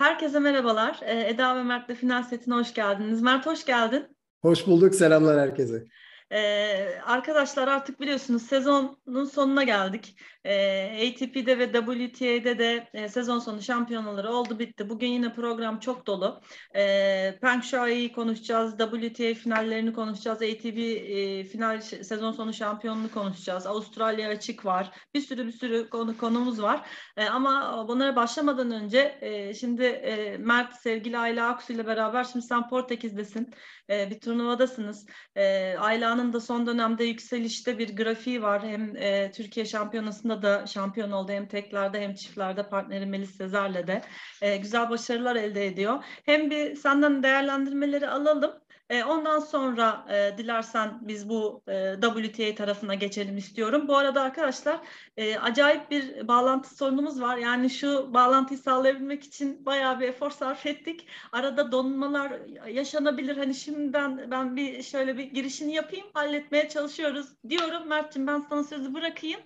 Herkese merhabalar. Ee, Eda ve Mert'le final setine hoş geldiniz. Mert hoş geldin. Hoş bulduk. Selamlar herkese. Ee, arkadaşlar artık biliyorsunuz sezonun sonuna geldik. Ee, ATP'de ve WTA'de de e, sezon sonu şampiyonaları oldu bitti. Bugün yine program çok dolu. Ee, Peng Shuai'yi konuşacağız, WTA finallerini konuşacağız, ATP e, final sezon sonu şampiyonunu konuşacağız. Avustralya açık var. Bir sürü bir sürü konu konumuz var. Ee, ama bunlara başlamadan önce e, şimdi e, Mert sevgili Ayla Aksu ile beraber şimdi sen Portekiz'desin. E, bir turnuvadasınız. E, Ayla'nın da son dönemde yükselişte bir grafiği var. Hem e, Türkiye şampiyonasında da şampiyon oldu. Hem teklerde hem çiftlerde partneri Melis Sezer'le de e, güzel başarılar elde ediyor. Hem bir senden değerlendirmeleri alalım. E, ondan sonra e, dilersen biz bu e, WTA tarafına geçelim istiyorum. Bu arada arkadaşlar e, acayip bir bağlantı sorunumuz var. Yani şu bağlantıyı sağlayabilmek için bayağı bir efor sarf ettik. Arada donmalar yaşanabilir. Hani şimdiden ben bir şöyle bir girişini yapayım. Halletmeye çalışıyoruz diyorum. Mert'ciğim ben sana sözü bırakayım.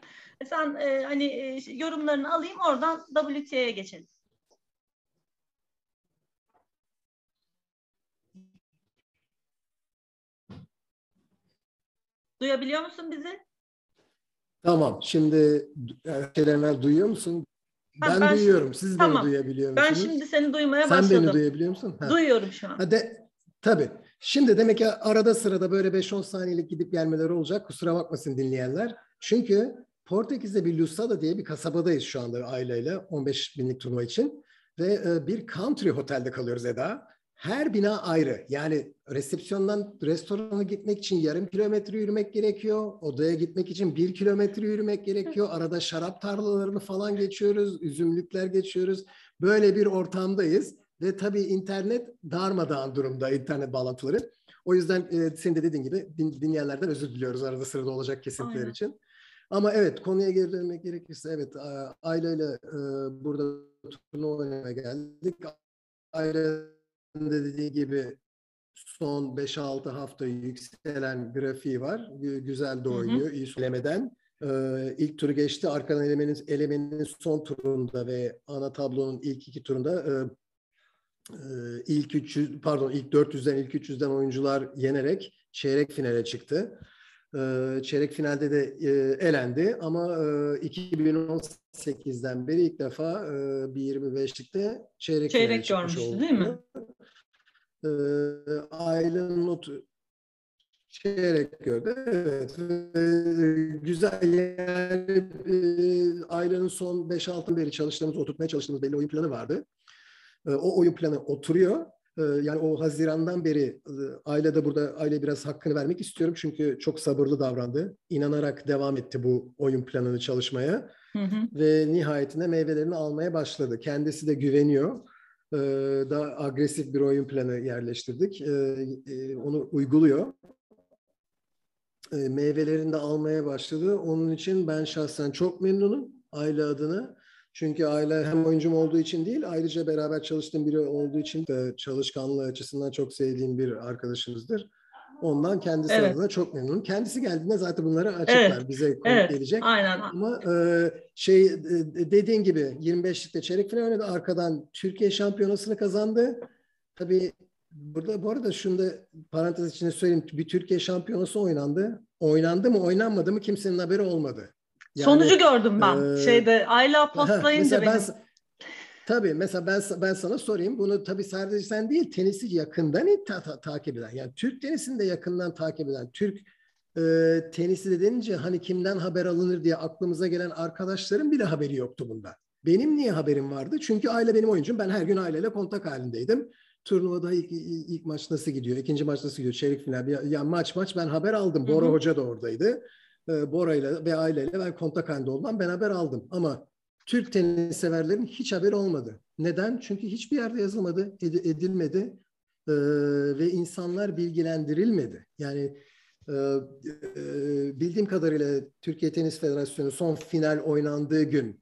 Sen e, hani e, yorumlarını alayım oradan WTA'ya geçelim. Duyabiliyor musun bizi? Tamam. Şimdi şeyler duyuyor musun? Ben, ben duyuyorum. Şimdi, Siz tamam. beni duyabiliyor musunuz? Ben şimdi seni duymaya Sen başladım. Sen beni duyabiliyor musun? Ha. Duyuyorum şu an. Hadi. Tabii. Şimdi demek ki arada sırada böyle 5-10 saniyelik gidip gelmeleri olacak. Kusura bakmasın dinleyenler. Çünkü Portekiz'de bir Lusada diye bir kasabadayız şu anda aileyle 15 binlik turnuva için. Ve e, bir country otelde kalıyoruz Eda. Her bina ayrı. Yani resepsiyondan restorana gitmek için yarım kilometre yürümek gerekiyor. Odaya gitmek için bir kilometre yürümek gerekiyor. Arada şarap tarlalarını falan geçiyoruz. Üzümlükler geçiyoruz. Böyle bir ortamdayız. Ve tabii internet darmadağın durumda internet bağlantıları. O yüzden e, senin de dediğin gibi din, dinleyenlerden özür diliyoruz arada sırada olacak kesintiler Aynen. için. Ama evet konuya geri dönmek gerekirse evet aileyle e, burada turnuva oynamaya geldik. Aile de dediği gibi son 5-6 hafta yükselen grafiği var. Güzel de oynuyor, iyi söylemeden. Ee, ilk turu geçti. Arkadan elemenin, elemenin son turunda ve ana tablonun ilk iki turunda e, e, ilk 300 pardon ilk 400'den ilk 300'den oyuncular yenerek çeyrek finale çıktı. Ee, çeyrek finalde de e, elendi ama e, 2018'den beri ilk defa e, bir 25'likte çeyrek, çeyrek görmüştü oldu. değil mi? e, ailenin notu çeyrek gördü. Evet. E, güzel yani e, ailenin son 5-6 beri çalıştığımız, oturtmaya çalıştığımız belli oyun planı vardı. E, o oyun planı oturuyor. E, yani o Haziran'dan beri aile de burada aile biraz hakkını vermek istiyorum. Çünkü çok sabırlı davrandı. İnanarak devam etti bu oyun planını çalışmaya. Hı hı. Ve nihayetinde meyvelerini almaya başladı. Kendisi de güveniyor e, daha agresif bir oyun planı yerleştirdik. E, e, onu uyguluyor. Meyvelerini de almaya başladı. Onun için ben şahsen çok memnunum aile adına. Çünkü aile hem oyuncum olduğu için değil, ayrıca beraber çalıştığım biri olduğu için de çalışkanlığı açısından çok sevdiğim bir arkadaşımızdır. Ondan kendisi evet. adına çok memnunum. Kendisi geldiğinde zaten bunları açıklar. Evet. Bize konuk evet. gelecek. Aynen. Ama e, şey e, dediğin gibi 25'likte çeyrek final oynadı. Arkadan Türkiye şampiyonasını kazandı. Tabii burada bu arada şunu da parantez içinde söyleyeyim. Bir Türkiye şampiyonası oynandı. Oynandı mı oynanmadı mı kimsenin haberi olmadı. Yani, Sonucu gördüm ben. E, Şeyde Ayla postlayınca benim. Ben, Tabii mesela ben ben sana sorayım. Bunu tabii sadece sen değil tenisi yakından ta, ta, takip eden. Yani Türk tenisini de yakından takip eden. Türk e, tenisi de denince hani kimden haber alınır diye aklımıza gelen arkadaşların bile haberi yoktu bunda. Benim niye haberim vardı? Çünkü aile benim oyuncum. Ben her gün aileyle kontak halindeydim. Turnuvada ilk, ilk, ilk maç nasıl gidiyor? İkinci maç nasıl gidiyor? Çeyrek final. Ya, ya maç maç ben haber aldım. Bora hı hı. Hoca da oradaydı. E, Bora ile ve aileyle ben kontak halinde olmam. Ben haber aldım. Ama Türk tenis severlerin hiç haberi olmadı. Neden? Çünkü hiçbir yerde yazılmadı, ed- edilmedi ee, ve insanlar bilgilendirilmedi. Yani e, e, bildiğim kadarıyla Türkiye Tenis Federasyonu son final oynandığı gün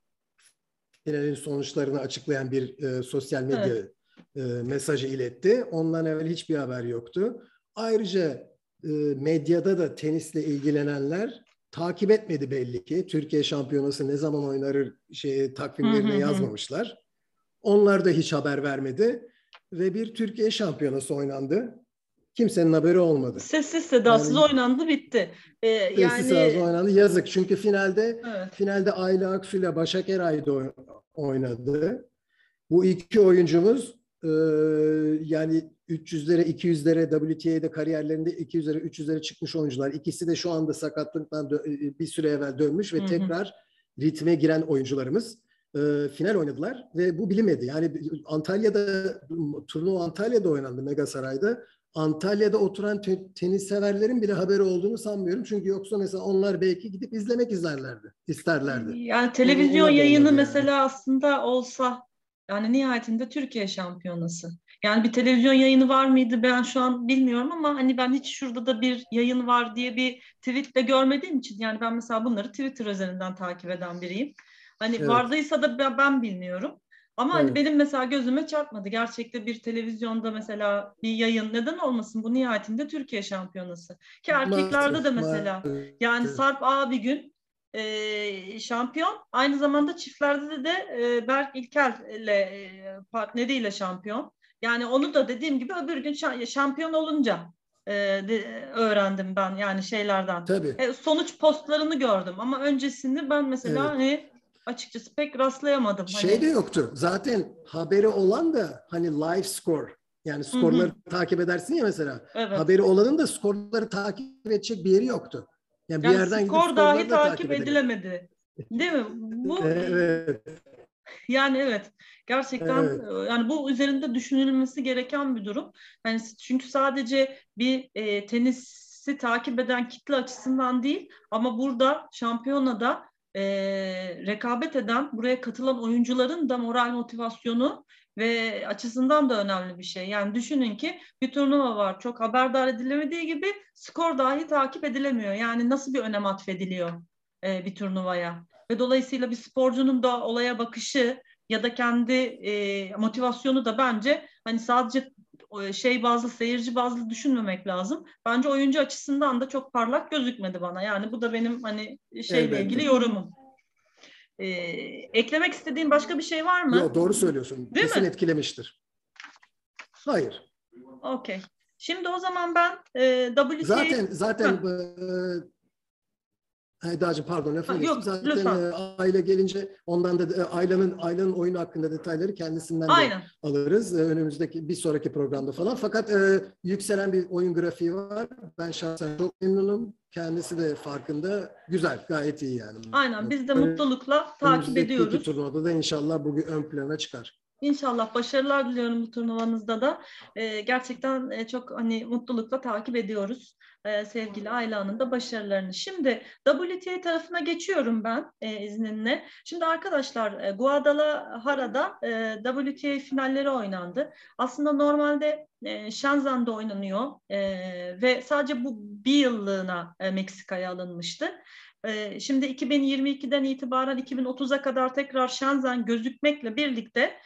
finalin sonuçlarını açıklayan bir e, sosyal medya evet. e, mesajı iletti. Ondan evvel hiçbir haber yoktu. Ayrıca e, medyada da tenisle ilgilenenler takip etmedi belli ki. Türkiye şampiyonası ne zaman oynarır şey takvimlerine yazmamışlar. Onlar da hiç haber vermedi ve bir Türkiye şampiyonası oynandı. Kimsenin haberi olmadı. Sessiz sedasız yani, oynandı bitti. Ee, sessiz yani... sedasız oynandı. Yazık çünkü finalde evet. finalde Ayla Aksu ile Başak Eray da oynadı. Bu iki oyuncumuz e, yani 300'lere 200'lere WTA'de kariyerlerinde 200'lere 300'lere çıkmış oyuncular. İkisi de şu anda sakatlıktan e, bir süre evvel dönmüş ve hı hı. tekrar ritme giren oyuncularımız e, final oynadılar ve bu bilinmedi. Yani Antalya'da turnuva Antalya'da oynandı Mega Saray'da. Antalya'da oturan te- tenis severlerin bile haberi olduğunu sanmıyorum. Çünkü yoksa mesela onlar belki gidip izlemek izlerlerdi, isterlerdi. Yani televizyon yayını yani. mesela aslında olsa yani nihayetinde Türkiye şampiyonası. Yani bir televizyon yayını var mıydı ben şu an bilmiyorum ama hani ben hiç şurada da bir yayın var diye bir tweetle görmediğim için yani ben mesela bunları Twitter üzerinden takip eden biriyim. Hani evet. vardıysa da ben bilmiyorum. Ama hani evet. hani benim mesela gözüme çarpmadı. Gerçekte bir televizyonda mesela bir yayın neden olmasın? Bu nihayetinde Türkiye şampiyonası. Ki erkeklerde de mesela yani Sarp A bir gün e, şampiyon. Aynı zamanda çiftlerde de e, Berk İlker ile e, partneriyle şampiyon. Yani onu da dediğim gibi öbür gün şampiyon olunca e, de, öğrendim ben yani şeylerden. Tabii. E, sonuç postlarını gördüm ama öncesinde ben mesela evet. hani açıkçası pek rastlayamadım. Şey hani... de yoktu. Zaten haberi olan da hani live score yani skorları Hı-hı. takip edersin ya mesela. Evet. Haberi olanın da skorları takip edecek bir yeri yoktu. Yani, yani bir yerden skor dahi takip, takip edilemedi. Değil mi? Bu evet. Yani evet gerçekten evet. E, yani bu üzerinde düşünülmesi gereken bir durum. Yani çünkü sadece bir e, tenisi takip eden kitle açısından değil ama burada şampiyonada e, rekabet eden buraya katılan oyuncuların da moral motivasyonu ve açısından da önemli bir şey. Yani düşünün ki bir turnuva var çok haberdar edilemediği gibi skor dahi takip edilemiyor. Yani nasıl bir önem atfediliyor e, bir turnuvaya ve dolayısıyla bir sporcunun da olaya bakışı ya da kendi e, motivasyonu da bence hani sadece şey bazlı seyirci bazlı düşünmemek lazım. Bence oyuncu açısından da çok parlak gözükmedi bana. Yani bu da benim hani şeyle evet. ilgili yorumum. Ee, eklemek istediğin başka bir şey var mı? Yok doğru söylüyorsun. Değil Kesin mi? etkilemiştir. Hayır. Okey. Şimdi o zaman ben e, WTA... Zaten zaten Eda'cığım pardon lafını ha, yok, Zaten lütfen. E, aile gelince ondan da e, Ayla'nın Ayla'nın oyunu hakkında detayları kendisinden de Aynen. alırız. E, önümüzdeki bir sonraki programda falan. Fakat e, yükselen bir oyun grafiği var. Ben şahsen çok memnunum. Kendisi de farkında. Güzel, gayet iyi yani. Aynen biz de mutlulukla takip ediyoruz. Turnuvada da inşallah bugün ön plana çıkar. İnşallah başarılar diliyorum bu turnuvanızda da. Ee, gerçekten e, çok hani mutlulukla takip ediyoruz e, sevgili Ayla'nın da başarılarını. Şimdi WTA tarafına geçiyorum ben e, izninle. Şimdi arkadaşlar e, Guadalajara'da e, WTA finalleri oynandı. Aslında normalde e, Shenzhen'de oynanıyor e, ve sadece bu bir yıllığına e, Meksika'ya alınmıştı. E, şimdi 2022'den itibaren 2030'a kadar tekrar Shenzhen gözükmekle birlikte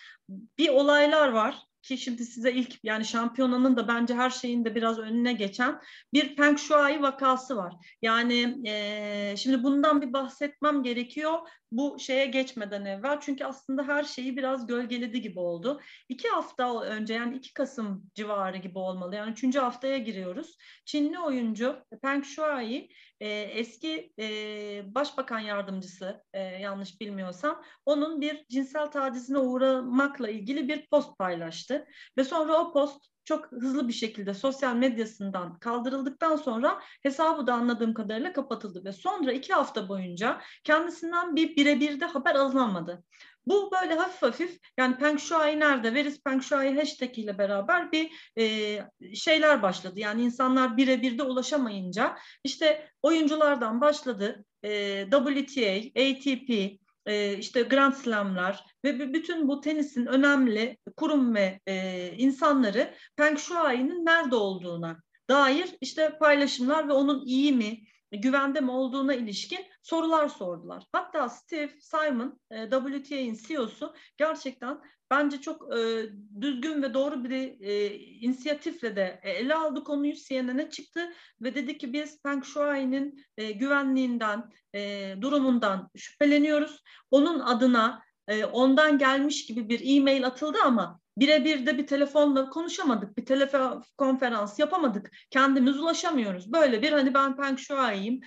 bir olaylar var ki şimdi size ilk yani şampiyonanın da bence her şeyin de biraz önüne geçen bir Peng Shuai vakası var. Yani e, şimdi bundan bir bahsetmem gerekiyor bu şeye geçmeden evvel. Çünkü aslında her şeyi biraz gölgeledi gibi oldu. İki hafta önce yani 2 Kasım civarı gibi olmalı. Yani üçüncü haftaya giriyoruz. Çinli oyuncu Peng Shuai e, eski e, başbakan yardımcısı e, yanlış bilmiyorsam onun bir cinsel tacizine uğramakla ilgili bir post paylaştı. Ve sonra o post çok hızlı bir şekilde sosyal medyasından kaldırıldıktan sonra hesabı da anladığım kadarıyla kapatıldı ve sonra iki hafta boyunca kendisinden bir birebir de haber alınamadı. Bu böyle hafif hafif yani Peng Shuai nerede? Veris Peng Shuai hashtag ile beraber bir e, şeyler başladı. Yani insanlar birebir de ulaşamayınca işte oyunculardan başladı. E, WTA, ATP, e, işte Grand Slam'lar ve bütün bu tenisin önemli kurum ve e, insanları Peng Shuai'nin nerede olduğuna dair işte paylaşımlar ve onun iyi mi, güvende mi olduğuna ilişkin sorular sordular. Hatta Steve Simon, e, WTA'nin CEO'su gerçekten bence çok e, düzgün ve doğru bir e, inisiyatifle de ele aldı konuyu CNN'e çıktı ve dedi ki biz Peng Shuai'nin e, güvenliğinden, e, durumundan şüpheleniyoruz. Onun adına e, ondan gelmiş gibi bir e-mail atıldı ama birebir de bir telefonla konuşamadık, bir telefon konferans yapamadık, kendimiz ulaşamıyoruz. Böyle bir hani ben Peng Shuai'yim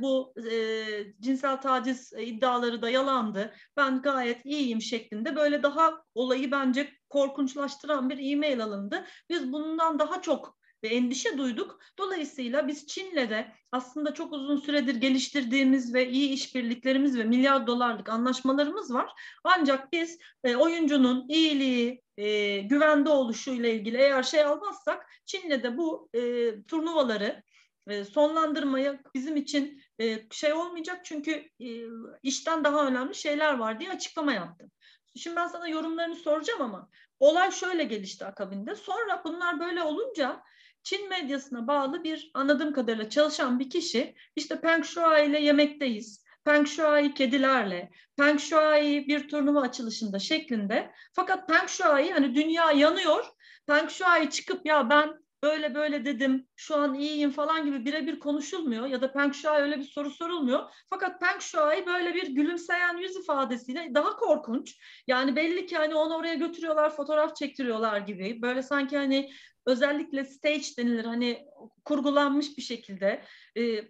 bu e, cinsel taciz iddiaları da yalandı, ben gayet iyiyim şeklinde böyle daha olayı bence korkunçlaştıran bir e-mail alındı. Biz bundan daha çok ve endişe duyduk. Dolayısıyla biz Çin'le de aslında çok uzun süredir geliştirdiğimiz ve iyi işbirliklerimiz ve milyar dolarlık anlaşmalarımız var. Ancak biz e, oyuncunun iyiliği, e, güvende oluşu ile ilgili eğer şey almazsak Çin'le de bu e, turnuvaları e, sonlandırmaya bizim için e, şey olmayacak çünkü e, işten daha önemli şeyler var diye açıklama yaptım. Şimdi ben sana yorumlarını soracağım ama olay şöyle gelişti akabinde. Sonra bunlar böyle olunca Çin medyasına bağlı bir anladığım kadarıyla çalışan bir kişi işte Peng Shuai ile yemekteyiz. Peng Shuai kedilerle, Peng Shuai bir turnuva açılışında şeklinde. Fakat Peng Shuai hani dünya yanıyor. Peng Shuai çıkıp ya ben böyle böyle dedim, şu an iyiyim falan gibi birebir konuşulmuyor ya da Peng Shuai öyle bir soru sorulmuyor. Fakat Peng Shuai böyle bir gülümseyen yüz ifadesiyle daha korkunç. Yani belli ki hani onu oraya götürüyorlar, fotoğraf çektiriyorlar gibi. Böyle sanki hani özellikle stage denilir hani kurgulanmış bir şekilde e,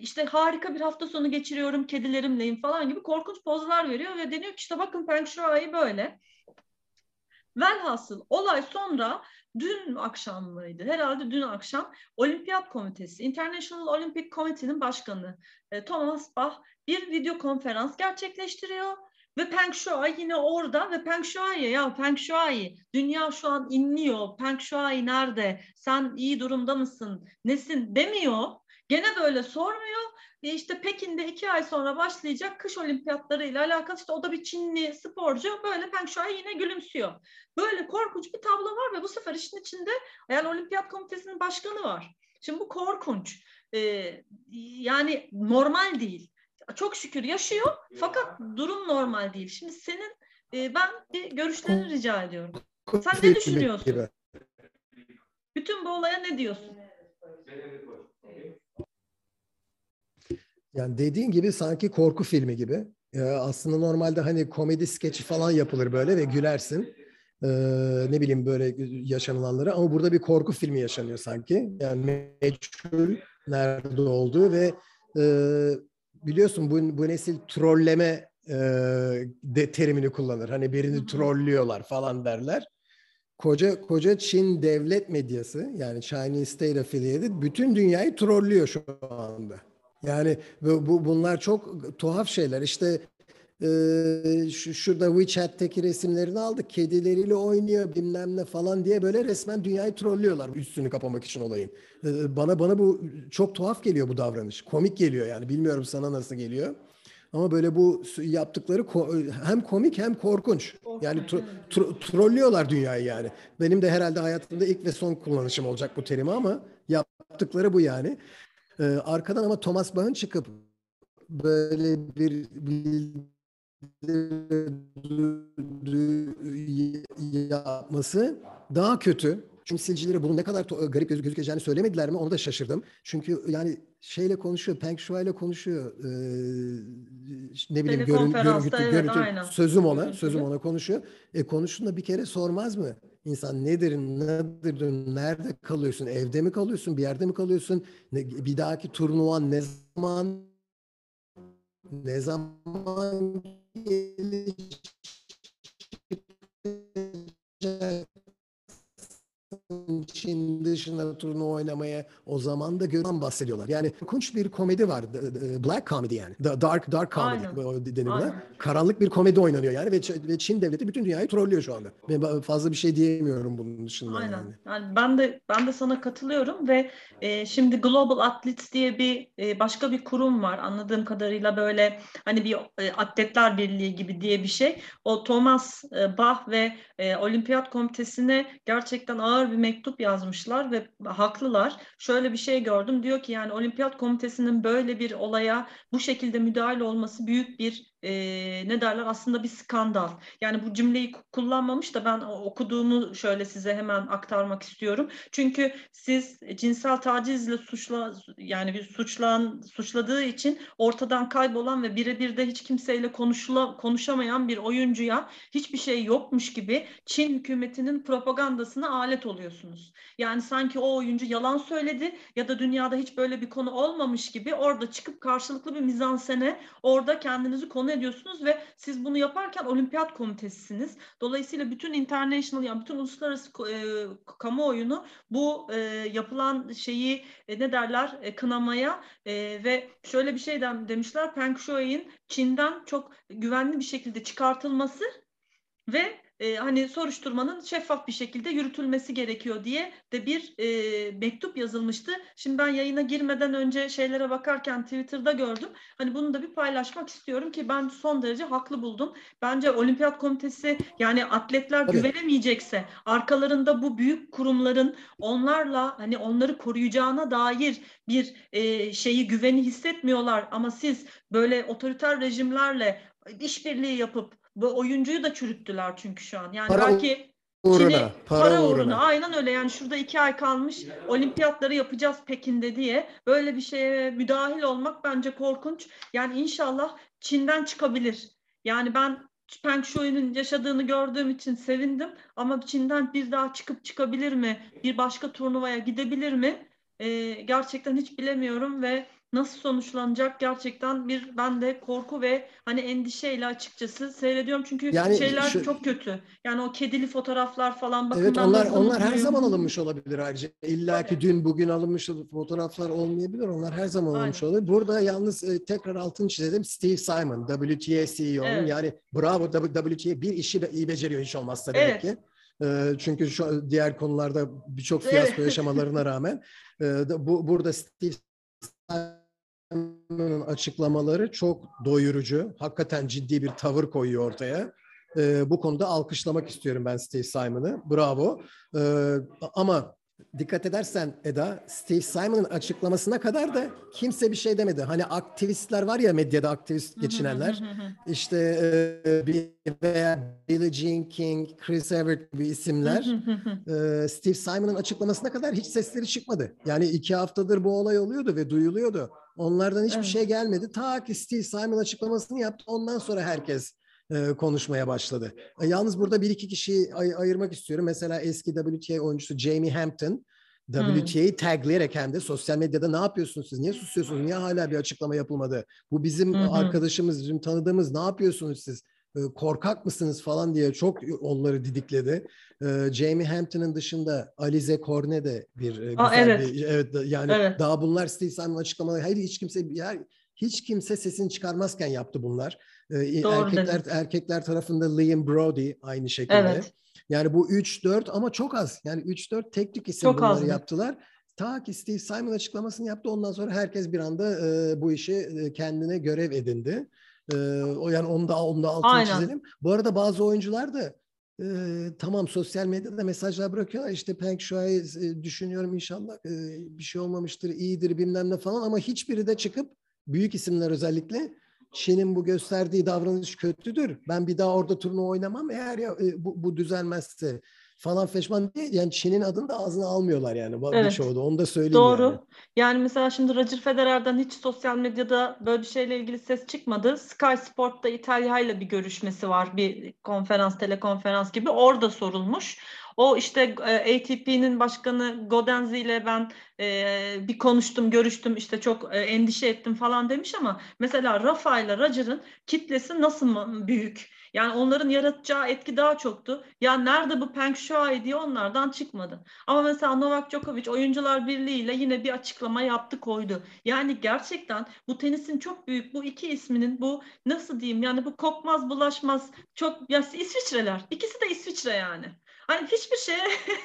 işte harika bir hafta sonu geçiriyorum kedilerimleyim falan gibi korkunç pozlar veriyor ve deniyor ki işte bakın Peng Shuai böyle. Velhasıl olay sonra dün akşam mıydı? Herhalde dün akşam Olimpiyat Komitesi, International Olympic Committee'nin başkanı e, Thomas Bach bir video konferans gerçekleştiriyor ve Peng Shuai yine orada ve Peng Shuai'ye ya Peng Shuai dünya şu an inliyor. Peng Shuai nerede? Sen iyi durumda mısın? Nesin? demiyor. Gene böyle sormuyor. E işte Pekin'de iki ay sonra başlayacak kış olimpiyatları ile alakalı işte o da bir Çinli sporcu böyle Peng Shuai yine gülümsüyor. Böyle korkunç bir tablo var ve bu sefer işin içinde yani olimpiyat komitesinin başkanı var. Şimdi bu korkunç. Ee, yani normal değil çok şükür yaşıyor fakat durum normal değil. Şimdi senin e, ben bir görüşlerini rica ediyorum. Sen ne düşünüyorsun? Bütün bu olaya ne diyorsun? Yani dediğin gibi sanki korku filmi gibi. Ee, aslında normalde hani komedi skeçi falan yapılır böyle ve gülersin. Ee, ne bileyim böyle yaşanılanları ama burada bir korku filmi yaşanıyor sanki. Yani meçhul nerede olduğu ve e, biliyorsun bu, bu nesil trolleme e, de terimini kullanır. Hani birini trollüyorlar falan derler. Koca koca Çin devlet medyası yani Chinese State Affiliated bütün dünyayı trollüyor şu anda. Yani bu, bu bunlar çok tuhaf şeyler. İşte e, şu, şurada WeChat'teki resimlerini aldık. Kedileriyle oynuyor bilmem ne falan diye böyle resmen dünyayı trollüyorlar üstünü kapamak için olayın. E, bana bana bu çok tuhaf geliyor bu davranış. Komik geliyor yani. Bilmiyorum sana nasıl geliyor. Ama böyle bu yaptıkları hem komik hem korkunç. Yani tro- tro- trollüyorlar dünyayı yani. Benim de herhalde hayatımda ilk ve son kullanışım olacak bu terimi ama yaptıkları bu yani. Ee, arkadan ama Thomas Bach'ın çıkıp böyle bir yapması daha kötü. Çünkü silcileri bunun ne kadar garip göz gözükeceğini söylemediler mi onu da şaşırdım. Çünkü yani şeyle konuşuyor, Peng Shuai ile konuşuyor. Ee, ne bileyim görün, görüntü, evet, görüntü aynen. sözüm ona, sözüm ona konuşuyor. E konuştuğunda bir kere sormaz mı? İnsan nedir, nedir, nerede kalıyorsun, evde mi kalıyorsun, bir yerde mi kalıyorsun, ne, bir dahaki turnuvan ne zaman, ne zaman Çin dışında turnu oynamaya o zaman da görünen bahsediyorlar. Yani korkunç bir komedi var. Black comedy yani. Dark dark comedy deniyor. Karanlık bir komedi oynanıyor yani ve, ve Çin devleti bütün dünyayı trollüyor şu anda. Ben fazla bir şey diyemiyorum bunun dışında Aynen. yani. yani ben de ben de sana katılıyorum ve e, şimdi Global Athletes diye bir e, başka bir kurum var. Anladığım kadarıyla böyle hani bir e, atletler birliği gibi diye bir şey. O Thomas e, Bach ve e, Olimpiyat Komitesi'ne gerçekten ağır bir bir mektup yazmışlar ve haklılar. Şöyle bir şey gördüm. Diyor ki yani olimpiyat komitesinin böyle bir olaya bu şekilde müdahale olması büyük bir e, ne derler aslında bir skandal. Yani bu cümleyi kullanmamış da ben okuduğunu şöyle size hemen aktarmak istiyorum. Çünkü siz cinsel tacizle suçla yani bir suçlan suçladığı için ortadan kaybolan ve birebir de hiç kimseyle konuşula, konuşamayan bir oyuncuya hiçbir şey yokmuş gibi Çin hükümetinin propagandasına alet oluyorsunuz. Yani sanki o oyuncu yalan söyledi ya da dünyada hiç böyle bir konu olmamış gibi orada çıkıp karşılıklı bir mizansene orada kendinizi konu ediyorsunuz ve siz bunu yaparken olimpiyat komitesisiniz. Dolayısıyla bütün international yani bütün uluslararası e, kamuoyunu bu e, yapılan şeyi e, ne derler e, kınamaya e, ve şöyle bir şey demişler Peng Shuai'nin Çin'den çok güvenli bir şekilde çıkartılması ve e, hani soruşturmanın şeffaf bir şekilde yürütülmesi gerekiyor diye de bir e, mektup yazılmıştı. Şimdi ben yayına girmeden önce şeylere bakarken Twitter'da gördüm. Hani bunu da bir paylaşmak istiyorum ki ben son derece haklı buldum. Bence Olimpiyat Komitesi yani atletler Tabii. güvenemeyecekse arkalarında bu büyük kurumların onlarla hani onları koruyacağına dair bir e, şeyi güveni hissetmiyorlar ama siz böyle otoriter rejimlerle işbirliği yapıp bu oyuncuyu da çürüttüler çünkü şu an. Yani para belki uğruna, Çin'i, para, para uğruna. uğruna. Aynen öyle yani şurada iki ay kalmış olimpiyatları yapacağız Pekin'de diye böyle bir şeye müdahil olmak bence korkunç. Yani inşallah Çin'den çıkabilir. Yani ben Peng Shui'nin yaşadığını gördüğüm için sevindim ama Çin'den bir daha çıkıp çıkabilir mi? Bir başka turnuvaya gidebilir mi? Ee, gerçekten hiç bilemiyorum ve nasıl sonuçlanacak gerçekten bir ben de korku ve hani endişeyle açıkçası seyrediyorum çünkü yani şeyler şu, çok kötü. Yani o kedili fotoğraflar falan bakın Evet onlar onlar her zaman alınmış olabilir ayrıca. İlla ki dün bugün alınmış fotoğraflar olmayabilir. Onlar her zaman alınmış Aynen. olabilir. Burada yalnız e, tekrar altını çizelim. Steve Simon WTA CEO'nun evet. yani bravo WTA bir işi iyi beceriyor hiç olmazsa demek evet. ki. E, çünkü şu diğer konularda birçok fiyasko yaşamalarına rağmen e, bu burada Steve açıklamaları çok doyurucu. Hakikaten ciddi bir tavır koyuyor ortaya. Ee, bu konuda alkışlamak istiyorum ben Steve Simon'ı. Bravo. Ee, ama dikkat edersen Eda, Steve Simon'ın açıklamasına kadar da kimse bir şey demedi. Hani aktivistler var ya medyada aktivist geçinenler. işte e, veya Billie Jean King, Chris Evert gibi isimler. e, Steve Simon'ın açıklamasına kadar hiç sesleri çıkmadı. Yani iki haftadır bu olay oluyordu ve duyuluyordu. Onlardan hiçbir evet. şey gelmedi. Ta ki Steve Simon açıklamasını yaptı. Ondan sonra herkes e, konuşmaya başladı. E, yalnız burada bir iki kişiyi ay- ayırmak istiyorum. Mesela eski WTA oyuncusu Jamie Hampton WTA'yı hmm. tagleyerek hem de sosyal medyada ne yapıyorsunuz siz? Niye susuyorsunuz? Niye hala bir açıklama yapılmadı? Bu bizim hmm. arkadaşımız, bizim tanıdığımız ne yapıyorsunuz siz? E, korkak mısınız falan diye çok onları didikledi. Jamie Hampton'ın dışında Alize Corne de bir güzel Aa, evet. bir evet yani evet. daha bunlar Steve Simon açıklamaları hayır hiç kimse yer hiç kimse sesini çıkarmazken yaptı bunlar. Doğru erkekler dedin. erkekler tarafında Liam Brody aynı şekilde. Evet. Yani bu 3-4 ama çok az. Yani 3-4 teknik isim çok bunları az yaptılar. Ta ki Steve Simon açıklamasını yaptı. Ondan sonra herkes bir anda e, bu işi e, kendine görev edindi. E, o yani onu da, onu da altını Aynen. çizelim. Bu arada bazı oyuncular da e, tamam sosyal medyada mesajlar bırakıyorlar. İşte Peng Shuai e, düşünüyorum inşallah e, bir şey olmamıştır, iyidir bilmem ne falan ama hiçbiri de çıkıp büyük isimler özellikle Çin'in bu gösterdiği davranış kötüdür. Ben bir daha orada turnuva oynamam eğer ya, e, bu, bu düzelmezse falan feşman diye yani Çin'in adını da ağzına almıyorlar yani evet. birçoğu da onu da söyleyeyim Doğru. yani. Yani mesela şimdi Roger Federer'den hiç sosyal medyada böyle bir şeyle ilgili ses çıkmadı. Sky Sport'ta İtalya ile bir görüşmesi var. Bir konferans, telekonferans gibi. Orada sorulmuş. O işte e, ATP'nin başkanı Godenzi ile ben e, bir konuştum, görüştüm işte çok e, endişe ettim falan demiş ama mesela Rafa ile Roger'ın kitlesi nasıl büyük? Yani onların yaratacağı etki daha çoktu. Ya nerede bu Peng Shuai diye onlardan çıkmadı. Ama mesela Novak Djokovic Oyuncular Birliği ile yine bir açıklama yaptı koydu. Yani gerçekten bu tenisin çok büyük bu iki isminin bu nasıl diyeyim yani bu kokmaz bulaşmaz çok ya İsviçreler. İkisi de İsviçre yani. Hani hiçbir şey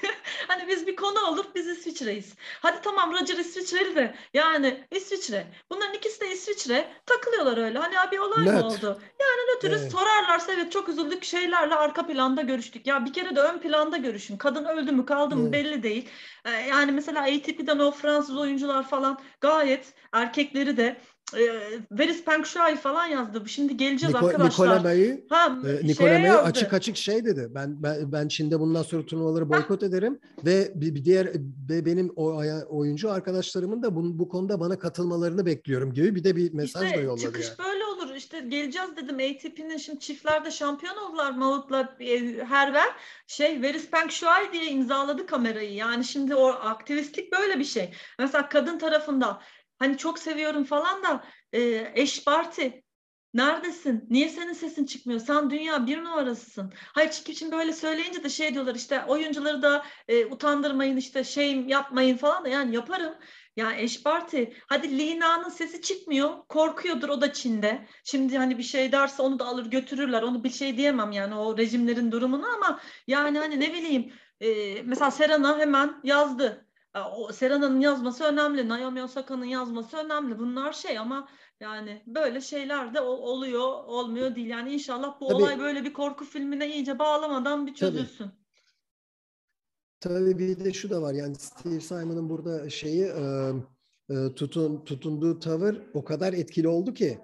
hani biz bir konu olur biz İsviçre'yiz. Hadi tamam Roger İsviçreli de yani İsviçre. Bunların ikisi de İsviçre takılıyorlar öyle. Hani abi olay Net. mı oldu? Yani nötrüz Evet. sorarlarsa evet çok üzüldük şeylerle arka planda görüştük. Ya bir kere de ön planda görüşün. Kadın öldü mü kaldı mı Evet. belli değil. Ee, yani mesela ATP'den o Fransız oyuncular falan gayet erkekleri de e, Veris Shuai falan yazdı. Şimdi geleceğiz Niko, arkadaşlar. Nikola May'ı ha, e, Nikola yazdı. açık açık şey dedi. Ben ben, ben Çin'de bundan sonra turnuvaları boykot ederim ve bir, bir diğer ve benim o oyuncu arkadaşlarımın da bu, bu konuda bana katılmalarını bekliyorum gibi bir de bir mesaj İşte da yolladı çıkış yani. böyle olur. İşte geleceğiz dedim. ATP'nin şimdi çiftlerde şampiyon oldular Mahut'la e, Herver. Şey Veris Shuai diye imzaladı kamerayı. Yani şimdi o aktivistlik böyle bir şey. Mesela kadın tarafında hani çok seviyorum falan da e, eş parti Neredesin? Niye senin sesin çıkmıyor? Sen dünya bir numarasısın. Hayır çünkü şimdi böyle söyleyince de şey diyorlar işte oyuncuları da e, utandırmayın işte şey yapmayın falan da yani yaparım. Ya eş parti. Hadi Lina'nın sesi çıkmıyor. Korkuyordur o da Çin'de. Şimdi hani bir şey derse onu da alır götürürler. Onu bir şey diyemem yani o rejimlerin durumunu ama yani hani ne bileyim e, mesela Serena hemen yazdı. O Serena'nın yazması önemli. Naomi Osaka'nın yazması önemli. Bunlar şey ama yani böyle şeyler de ol- oluyor, olmuyor değil. Yani inşallah bu Tabii. olay böyle bir korku filmine iyice bağlamadan bir Tabii. çözülsün. Tabii bir de şu da var yani Steve Simon'ın burada şeyi e, e, tutun tutunduğu tavır o kadar etkili oldu ki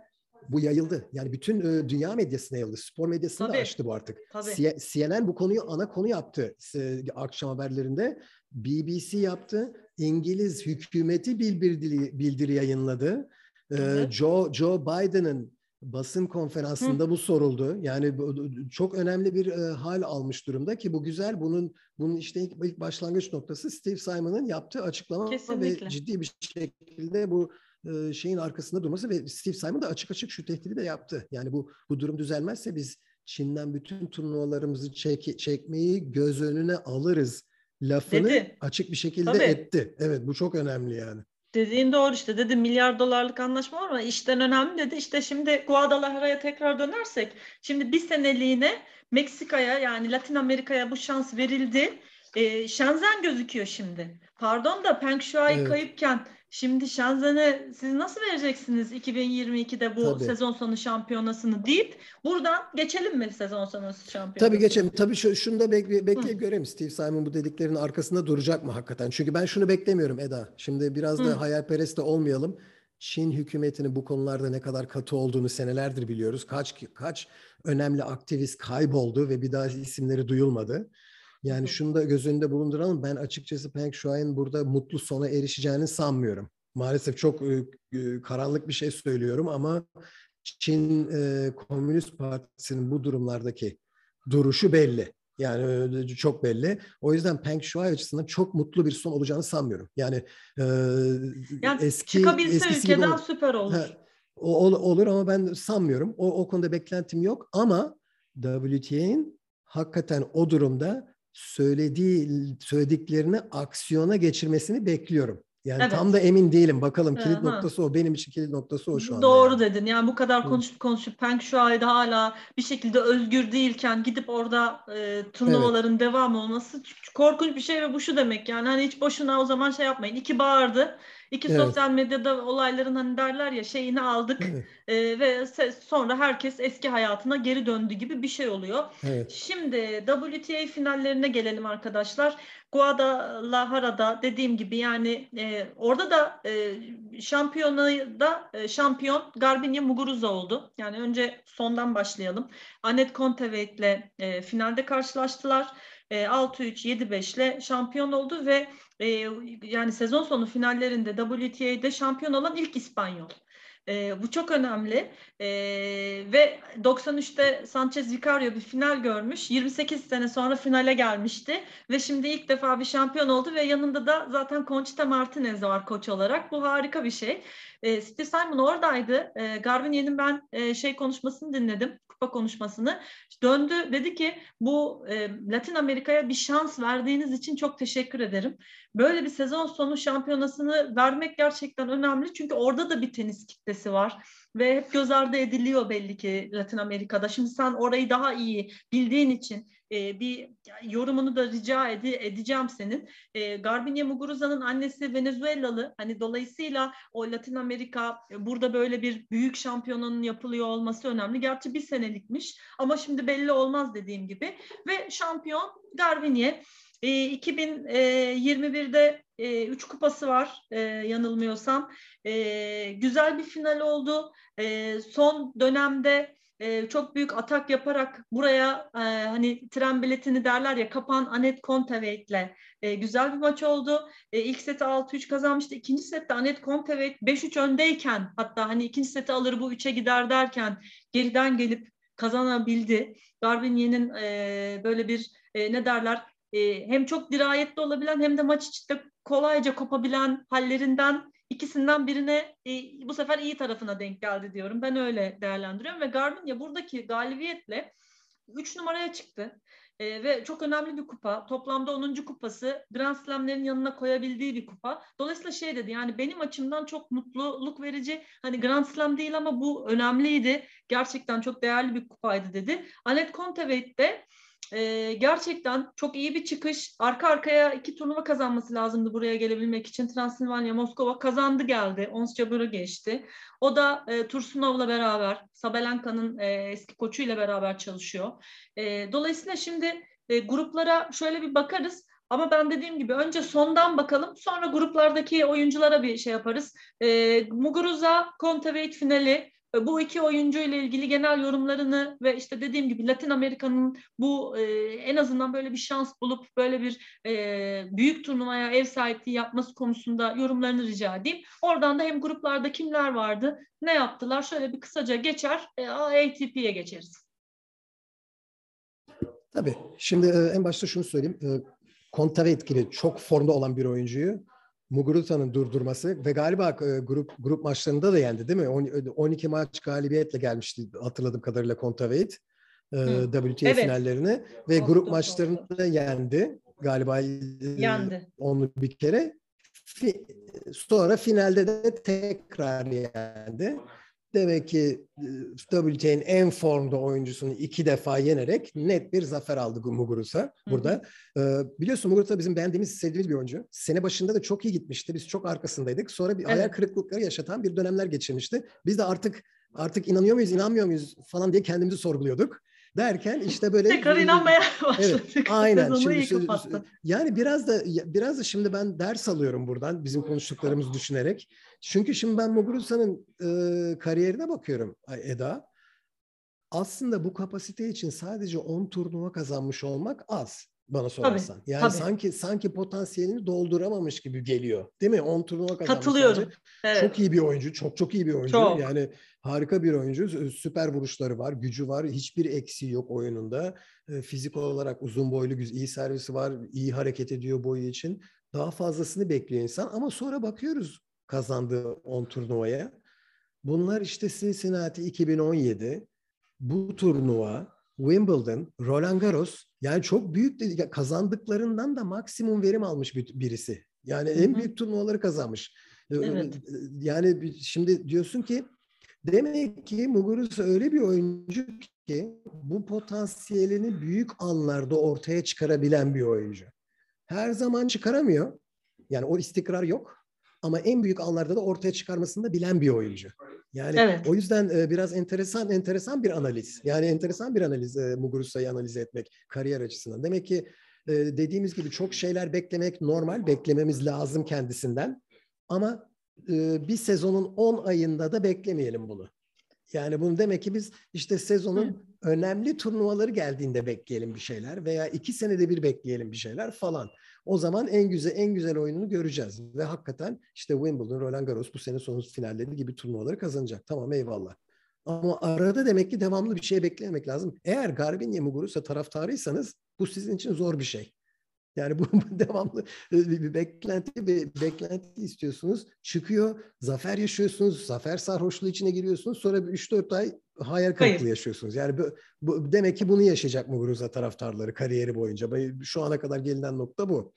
bu yayıldı. Yani bütün e, dünya medyasına yayıldı. Spor medyasını da Tabii. açtı bu artık. Tabii. C- CNN bu konuyu ana konu yaptı e, akşam haberlerinde. BBC yaptı. İngiliz hükümeti bildiri, bildiri yayınladı. E, Evet. Joe Joe Biden'ın basın konferansında bu soruldu. Yani bu- çok önemli bir e, hal almış durumda ki bu güzel. Bunun bunun işte ilk, ilk başlangıç noktası Steve Simon'ın yaptığı açıklama Kesinlikle. ve ciddi bir şekilde bu e, şeyin arkasında durması ve Steve Simon da açık açık şu tehdidi de yaptı. Yani bu bu durum düzelmezse biz Çin'den bütün turnuvalarımızı çek, çekmeyi göz önüne alırız lafını Dedi. açık bir şekilde Tabii. etti. Evet bu çok önemli yani. Dediğin doğru işte dedi milyar dolarlık anlaşma var ama işten önemli dedi. İşte şimdi Guadalajara'ya tekrar dönersek şimdi bir seneliğine Meksika'ya yani Latin Amerika'ya bu şans verildi. Ee, Shenzhen gözüküyor şimdi. Pardon da Peng Shuai Evet. kayıpken şimdi Shenzhen'e siz nasıl vereceksiniz 2022'de bu Tabii. sezon sonu şampiyonasını deyip buradan geçelim mi sezon sonu şampiyonasını? Tabii geçelim. Tabii şu, şunu da bekle, bekleyip görelim. Steve Simon bu dediklerinin arkasında duracak mı hakikaten? Çünkü ben şunu beklemiyorum Eda. Şimdi biraz Hı. da hayalperest de olmayalım. Çin hükümetinin bu konularda ne kadar katı olduğunu senelerdir biliyoruz. Kaç kaç önemli aktivist kayboldu ve bir daha isimleri duyulmadı. Yani şunu da göz önünde bulunduralım. Ben açıkçası Peng Shuai'nin burada mutlu sona erişeceğini sanmıyorum. Maalesef çok e, e, karanlık bir şey söylüyorum ama Çin e, Komünist Partisi'nin bu durumlardaki duruşu belli. Yani çok belli. O yüzden Peng Shuai açısından çok mutlu bir son olacağını sanmıyorum. Yani, e, Yani eski çıkabilse ülkeden ol- süper olur. Ha, o, ol- olur ama ben sanmıyorum. O, o konuda beklentim yok ama WTA'nin hakikaten o durumda söylediği söylediklerini aksiyona geçirmesini bekliyorum. Yani Evet. tam da emin değilim. Bakalım kilit Aha. noktası o. Benim için kilit noktası o şu anda. Doğru yani. dedin. Yani bu kadar konuşup konuşup Peng Shuai'de hala bir şekilde özgür değilken gidip orada e, turnuvaların devam olması ç- korkunç bir şey ve bu şu demek yani hani hiç boşuna o zaman şey yapmayın. İki bağırdı. İki Evet. sosyal medyada olayların hani derler ya şeyini aldık Evet, e, ve sonra herkes eski hayatına geri döndü gibi bir şey oluyor. evet. Şimdi WTA finallerine gelelim arkadaşlar. Guadalajara'da dediğim gibi yani e, orada da e, şampiyonada e, şampiyon Garbiñe Muguruza oldu. Yani önce sondan başlayalım. Anet Kontaveit ile e, finalde karşılaştılar. E, 6-3, 7-5 ile şampiyon oldu ve e, yani sezon sonu finallerinde WTA'de şampiyon olan ilk İspanyol. E, bu çok önemli. E, ve 93'te Sanchez Vicario bir final görmüş. 28 sene sonra finale gelmişti. Ve şimdi ilk defa bir şampiyon oldu ve yanında da zaten Conchita Martinez var koç olarak. Bu harika bir şey. E, Steve Simon oradaydı. E, Garbiñe'nin ben e, şey konuşmasını dinledim. Kupa konuşmasını. Döndü dedi ki bu e, Latin Amerika'ya bir şans verdiğiniz için çok teşekkür ederim. böyle bir sezon sonu şampiyonasını vermek gerçekten önemli. Çünkü orada da bir tenis kitlesi var ve hep göz ardı ediliyor belli ki Latin Amerika'da. Şimdi sen orayı daha iyi bildiğin için e, bir yorumunu da rica ede, edeceğim senin. E, Garbiñe Muguruza'nın annesi Venezuelalı. Hani dolayısıyla o Latin Amerika e, burada böyle bir büyük şampiyonanın yapılıyor olması önemli. Gerçi bir senelikmiş ama şimdi belli olmaz dediğim gibi. Ve şampiyon Garbiñe. E, 2021'de e, üç kupası var e, yanılmıyorsam. Güzel bir final oldu. Son dönemde e, çok büyük atak yaparak buraya e, hani tren biletini derler ya kapan Anet Kontaveit e, güzel bir maç oldu. E, ilk seti 6-3 kazanmıştı. İkinci sette Anet Kontaveit 5-3 öndeyken hatta hani ikinci seti alır bu 3'e gider derken geriden gelip kazanabildi. Garbiñe'nin e, böyle bir e, ne derler e, hem çok dirayetli olabilen hem de maç içinde kolayca kopabilen hallerinden ikisinden birine e, bu sefer iyi tarafına denk geldi diyorum. Ben öyle değerlendiriyorum ve Garbiñe buradaki galibiyetle 3 numaraya çıktı. E, ve çok önemli bir kupa. Toplamda 10. kupası Grand Slam'lerin yanına koyabildiği bir kupa. Dolayısıyla şey dedi yani benim açımdan çok mutluluk verici. Hani Grand Slam değil ama bu önemliydi. Gerçekten çok değerli bir kupaydı dedi. Anet Kontaveit de e, gerçekten çok iyi bir çıkış. Arka arkaya iki turnuva kazanması lazımdı buraya gelebilmek için. Transilvanya, Moskova kazandı geldi. Ons Jabur'u geçti. O da e, Tursunov'la beraber, Sabalenka'nın e, eski koçuyla beraber çalışıyor. E, dolayısıyla şimdi e, gruplara şöyle bir bakarız. Ama ben dediğim gibi önce sondan bakalım. Sonra gruplardaki oyunculara bir şey yaparız. E, Muguruza, Kontaveit finali. Bu iki oyuncu ile ilgili genel yorumlarını ve işte dediğim gibi Latin Amerika'nın bu e, en azından böyle bir şans bulup böyle bir e, büyük turnuvaya ev sahipliği yapması konusunda yorumlarını rica edeyim. Oradan da hem gruplarda kimler vardı, ne yaptılar şöyle bir kısaca geçer, e, ATP'ye geçeriz. Tabii. Şimdi e, en başta şunu söyleyeyim. E, Kontaveit gibi çok formda olan bir oyuncuyu Muguruta'nın durdurması ve galiba e, grup grup maçlarında da yendi değil mi? 12 maç galibiyetle gelmişti hatırladığım kadarıyla Kontaveit e, WTA evet. finallerine ve çok grup maçlarında da yendi galiba e, yendi. onu bir kere. Fi, sonra finalde de tekrar yendi. Demek ki e, WTA'nin en formda oyuncusunu iki defa yenerek net bir zafer aldı Muguruza burada. Ee, biliyorsun Muguruza bizim beğendiğimiz, sevdiğimiz bir oyuncu. Sene başında da çok iyi gitmişti. Biz çok arkasındaydık. Sonra bir evet. hayal kırıklıkları yaşatan bir dönemler geçirmişti. Biz de artık artık inanıyor muyuz, inanmıyor muyuz falan diye kendimizi sorguluyorduk derken işte böyle tekrar inanmaya başladık. Evet, aynen. Şimdi, yani biraz da biraz da şimdi ben ders alıyorum buradan bizim konuştuklarımızı düşünerek. Çünkü şimdi ben Muguruza'nın e, kariyerine bakıyorum Eda. Aslında bu kapasite için sadece 10 turnuva kazanmış olmak az bana sorarsan. Tabii, yani tabii. sanki sanki potansiyelini dolduramamış gibi geliyor. Değil mi? 10 turnuva kazanmış. Katılıyorum. Evet. Çok iyi bir oyuncu. Çok çok iyi bir oyuncu. Çok. Yani harika bir oyuncu. Süper vuruşları var, gücü var. Hiçbir eksiği yok oyununda. Fizik olarak uzun boylu, iyi servisi var. iyi hareket ediyor boyu için. Daha fazlasını bekliyor insan ama sonra bakıyoruz kazandığı 10 turnuvaya. Bunlar işte Cincinnati 2017, bu turnuva, Wimbledon, Roland Garros yani çok büyük kazandıklarından da maksimum verim almış birisi. Yani en büyük turnuvaları kazanmış. Evet. Yani şimdi diyorsun ki demek ki Muguruza öyle bir oyuncu ki bu potansiyelini büyük anlarda ortaya çıkarabilen bir oyuncu. Her zaman çıkaramıyor. Yani o istikrar yok. Ama en büyük anlarda da ortaya çıkarmasını da bilen bir oyuncu. Yani evet. o yüzden e, biraz enteresan enteresan bir analiz. Yani enteresan bir analiz e, Muguruza'yı analiz etmek kariyer açısından. Demek ki e, dediğimiz gibi çok şeyler beklemek normal, beklememiz lazım kendisinden. Ama e, bir sezonun 10 ayında da beklemeyelim bunu. Yani bunu demek ki biz işte sezonun Hı. önemli turnuvaları geldiğinde bekleyelim bir şeyler veya iki senede bir bekleyelim bir şeyler falan. O zaman en güzel en güzel oyununu göreceğiz ve hakikaten işte Wimbledon, Roland Garros bu sene sonu finalleri gibi turnuvaları kazanacak. Tamam eyvallah. Ama arada demek ki devamlı bir şey beklemek lazım. Eğer Garbiñe Muguruza taraftarıysanız bu sizin için zor bir şey. Yani bu devamlı e, bir beklenti bir beklenti istiyorsunuz. Çıkıyor, zafer yaşıyorsunuz, zafer sarhoşluğu içine giriyorsunuz. Sonra 3-4 ay hayal kırıklığı yaşıyorsunuz. Yani bu, bu, demek ki bunu yaşayacak Muguruza taraftarları kariyeri boyunca. Şu ana kadar gelinen nokta bu.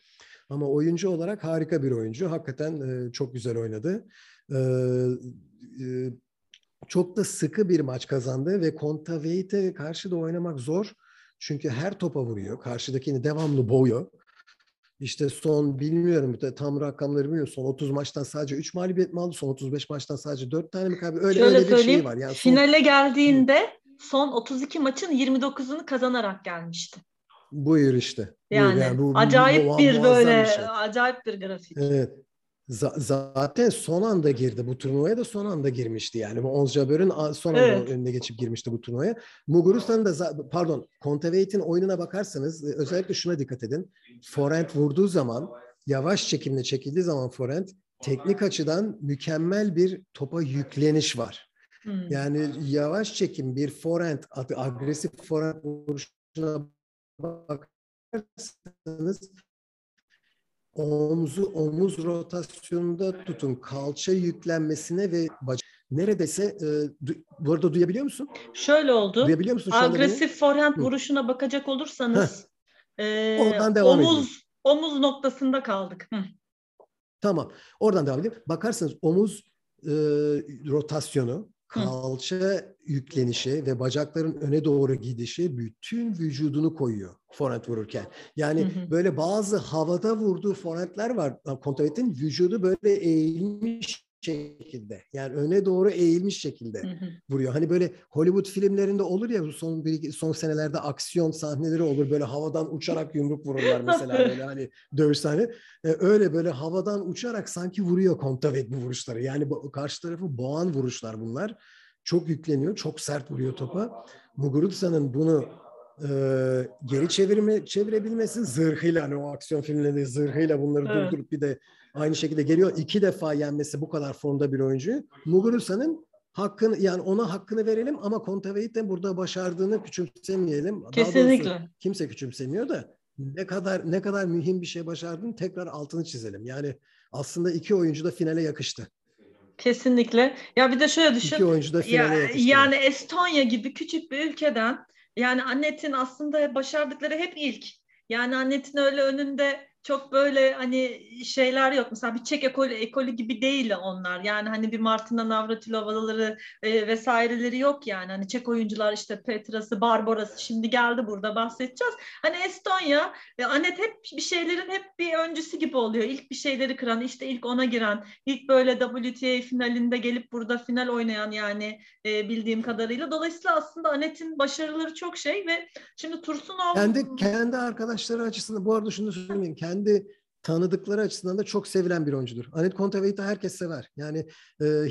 Ama oyuncu olarak harika bir oyuncu. Hakikaten e, çok güzel oynadı. E, e, çok da sıkı bir maç kazandı ve Kontaveit'e karşı da oynamak zor. Çünkü her topa vuruyor. Karşıdakini devamlı boğuyor. İşte son bilmiyorum tam rakamları bilmiyorum. Son 30 maçtan sadece 3 mağlubiyet mi aldı? Son 35 maçtan sadece 4 tane mi kaybı? Öyle, Şöyle öyle bir şey var. Yani son... Finale geldiğinde son 32 maçın 29'unu kazanarak gelmişti. Buyur işte. Yani, Buyur yani bu, acayip bu, bir böyle şey. acayip bir grafik. Evet. Zaten son anda girdi bu turnuvaya da son anda girmişti yani. Ons Jabber'ın son anda evet. önüne geçip girmişti bu turnuvaya. Mugurustan'ın da pardon Conteveit'in oyununa bakarsanız e, özellikle şuna dikkat edin. Forehand vurduğu zaman yavaş çekimle çekildiği zaman forehand teknik açıdan mükemmel bir topa yükleniş var. Hmm. Yani yavaş çekim bir forehand agresif forehand vuruşuna bakarsanız omuzu omuz rotasyonunda tutun kalça yüklenmesine ve bacak neredeyse e, du, bu arada duyabiliyor musun? Şöyle oldu. Duyabiliyor musun? Agresif forehand Hı. vuruşuna bakacak olursanız e, Oradan devam omuz edeyim. omuz noktasında kaldık. Hı. Tamam. Oradan devam edelim. Bakarsanız omuz e, rotasyonu kalça yüklenişi ve bacakların öne doğru gidişi bütün vücudunu koyuyor forehand vururken. Yani hı hı. böyle bazı havada vurduğu forehandler var. Kontavet'in vücudu böyle eğilmiş şekilde yani öne doğru eğilmiş şekilde hı hı. vuruyor. Hani böyle Hollywood filmlerinde olur ya son bir son senelerde aksiyon sahneleri olur böyle havadan uçarak yumruk vururlar mesela böyle hani dövüş sahne. Ee, öyle böyle havadan uçarak sanki vuruyor Kontavet bu vuruşları. Yani karşı tarafı boğan vuruşlar bunlar. Çok yükleniyor, çok sert vuruyor topa. Muguruza'nın bunu e, geri çevirme çevirebilmesi zırhıyla hani o aksiyon filmlerinde zırhıyla bunları evet. durdurup bir de aynı şekilde geliyor. iki defa yenmesi bu kadar formda bir oyuncu. Muguruza'nın hakkını yani ona hakkını verelim ama Kontaveit burada başardığını küçümsemeyelim. Kesinlikle. kimse küçümsemiyor da ne kadar ne kadar mühim bir şey başardığını tekrar altını çizelim. Yani aslında iki oyuncu da finale yakıştı. Kesinlikle. Ya bir de şöyle düşün. İki oyuncu da finale ya, yakıştı. Yani Estonya gibi küçük bir ülkeden yani Annet'in aslında başardıkları hep ilk. Yani Annet'in öyle önünde çok böyle hani şeyler yok. Mesela bir Çek ekolü, ekolü gibi değil onlar. Yani hani bir Martina Navratilovaları e, vesaireleri yok yani. Hani Çek oyuncular işte Petras'ı, Barbaras'ı şimdi geldi burada bahsedeceğiz. Hani Estonya, e, Anet hep bir şeylerin hep bir öncüsü gibi oluyor. İlk bir şeyleri kıran, işte ilk ona giren, ilk böyle WTA finalinde gelip burada final oynayan yani e, bildiğim kadarıyla. Dolayısıyla aslında Anet'in başarıları çok şey ve şimdi Tursunov... Kendi, kendi arkadaşları açısından bu arada şunu söyleyeyim kendi tanıdıkları açısından da çok sevilen bir oyuncudur. Anet Kontaveit'i herkes sever. Yani e,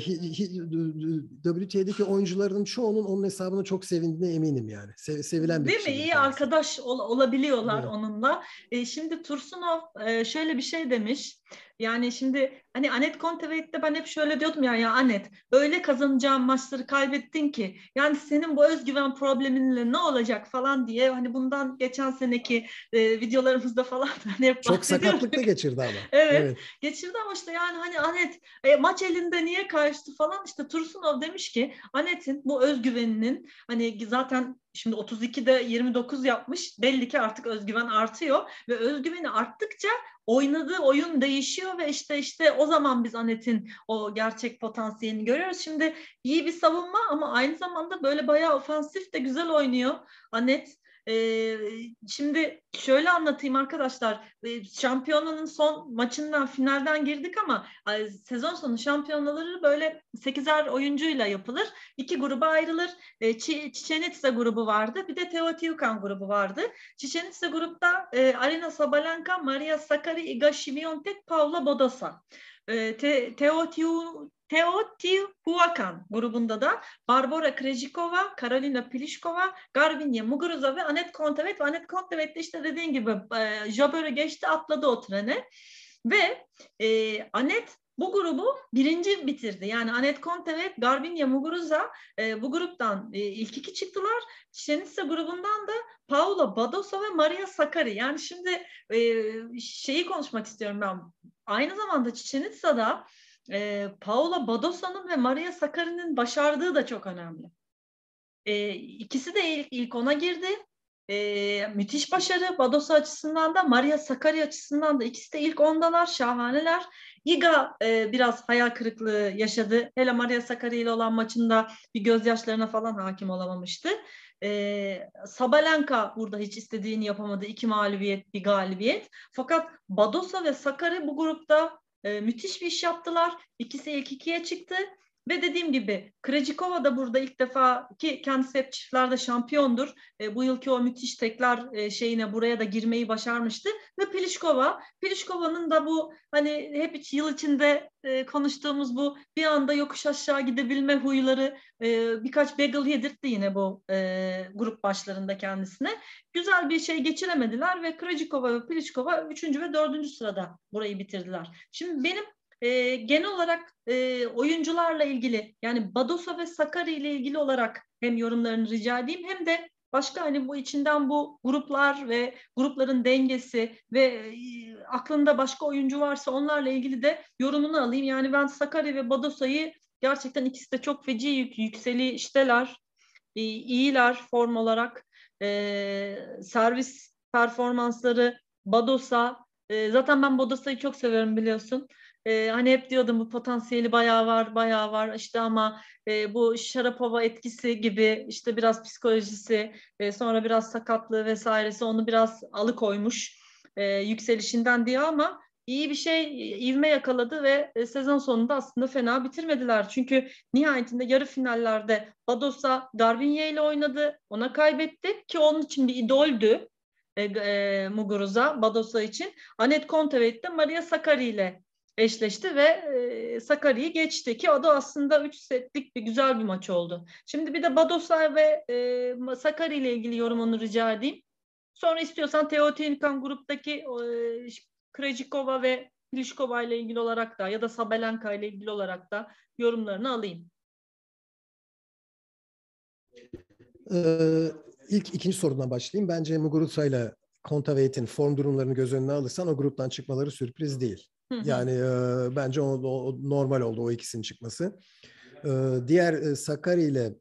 WTA'deki oyuncuların çoğunun onun hesabını çok sevindiğine eminim yani. Sev, sevilen bir Değil mi? İyi arkadaş ol, olabiliyorlar evet. onunla. E, şimdi Tursunov e, şöyle bir şey demiş. Yani şimdi hani Anet Konteveit'te ben hep şöyle diyordum ya ya Anet öyle kazanacağın maçları kaybettin ki yani senin bu özgüven probleminle ne olacak falan diye hani bundan geçen seneki e, videolarımızda falan hani hep Çok sakatlıkta geçirdi ama. evet, evet. Geçirdi ama işte yani hani Anet e, maç elinde niye kaçtı falan işte Tursunov demiş ki Anet'in bu özgüveninin hani zaten şimdi 32'de 29 yapmış belli ki artık özgüven artıyor ve özgüveni arttıkça oynadığı oyun değişiyor ve işte işte o zaman biz Anet'in o gerçek potansiyelini görüyoruz. Şimdi iyi bir savunma ama aynı zamanda böyle bayağı ofansif de güzel oynuyor Anet. Ee, şimdi şöyle anlatayım arkadaşlar. Ee, şampiyonanın son maçından finalden girdik ama sezon sonu şampiyonaları böyle 8'er oyuncuyla yapılır. İki gruba ayrılır. Ee, Çiçenitsa grubu vardı. Bir de Teotihuacan grubu vardı. Çiçenitsa grupta e, Arina Sabalenka, Maria Sakkari, Iga Świątek, Paula Bodosa. E, Te, Teotihuacan grubunda da Barbara Krejcikova, Karolina Pliskova, Garbinya Muguruza ve Anet Kontavet ve Anet Kontavet de işte dediğin gibi e, Jabber'ı geçti atladı o trene. Ve e, Anet bu grubu birinci bitirdi. Yani Anet Conte ve Garbinya Muguruza e, bu gruptan e, ilk iki çıktılar. Şenitsa grubundan da Paula Badosa ve Maria Sakkari. Yani şimdi e, şeyi konuşmak istiyorum ben. Aynı zamanda Çiçenitsa'da e, Paula Badosa'nın ve Maria Sakkari'nin başardığı da çok önemli. E, ikisi de ilk, ilk ona girdi. E, müthiş başarı Badosa açısından da Maria Sakkari açısından da ikisi de ilk ondalar şahaneler. Iga e, biraz hayal kırıklığı yaşadı. Hele Maria Sakkari ile olan maçında bir gözyaşlarına falan hakim olamamıştı. E, Sabalenka burada hiç istediğini yapamadı. İki mağlubiyet, bir galibiyet. Fakat Badosa ve Sakkari bu grupta müthiş bir iş yaptılar. İkisi ilk ikiye çıktı. Ve dediğim gibi Krejcikova da burada ilk defa ki kendisi hep çiftlerde şampiyondur. E, bu yılki o müthiş tekrar e, şeyine buraya da girmeyi başarmıştı. Ve Pliskova. Pliskovanın da bu hani hep yıl içinde e, konuştuğumuz bu bir anda yokuş aşağı gidebilme huyları e, birkaç bagel yedirtti yine bu e, grup başlarında kendisine. Güzel bir şey geçiremediler ve Krejcikova ve Pliskova 3. ve 4. sırada burayı bitirdiler. Şimdi benim e, genel olarak e, oyuncularla ilgili yani Badosa ve Sakari ile ilgili olarak hem yorumlarını rica edeyim hem de başka hani bu içinden bu gruplar ve grupların dengesi ve e, aklında başka oyuncu varsa onlarla ilgili de yorumunu alayım. Yani ben Sakari ve Badosa'yı gerçekten ikisi de çok feci yük, yükseli işteler, e, iyiler form olarak. E, servis performansları Badosa, e, zaten ben Badosa'yı çok severim biliyorsun. E, hani hep diyordum bu potansiyeli bayağı var, bayağı var işte ama e, bu Sharapova etkisi gibi işte biraz psikolojisi, e, sonra biraz sakatlığı vesairesi onu biraz alıkoymuş e, yükselişinden diye ama iyi bir şey ivme yakaladı ve e, sezon sonunda aslında fena bitirmediler. Çünkü nihayetinde yarı finallerde Badosa Darwinye ile oynadı. Ona kaybetti ki onun için bir idoldü e, e, Muguruza Badosa için. Anet Kontaveit de Maria Sakkari ile eşleşti ve e, Sakarya'yı geçti ki o da aslında 3 setlik bir güzel bir maç oldu. Şimdi bir de Badosa ve e, Sakarya ile ilgili yorumunu rica edeyim. Sonra istiyorsan Teotihuacan gruptaki e, ve Pliskova ile ilgili olarak da ya da Sabalenka ile ilgili olarak da yorumlarını alayım. Ee, ilk ikinci sorundan başlayayım. Bence Muguruza ile Kontaveit'in form durumlarını göz önüne alırsan o gruptan çıkmaları sürpriz değil. Yani e, bence o, o normal oldu o ikisinin çıkması. E, diğer e, Sakari ile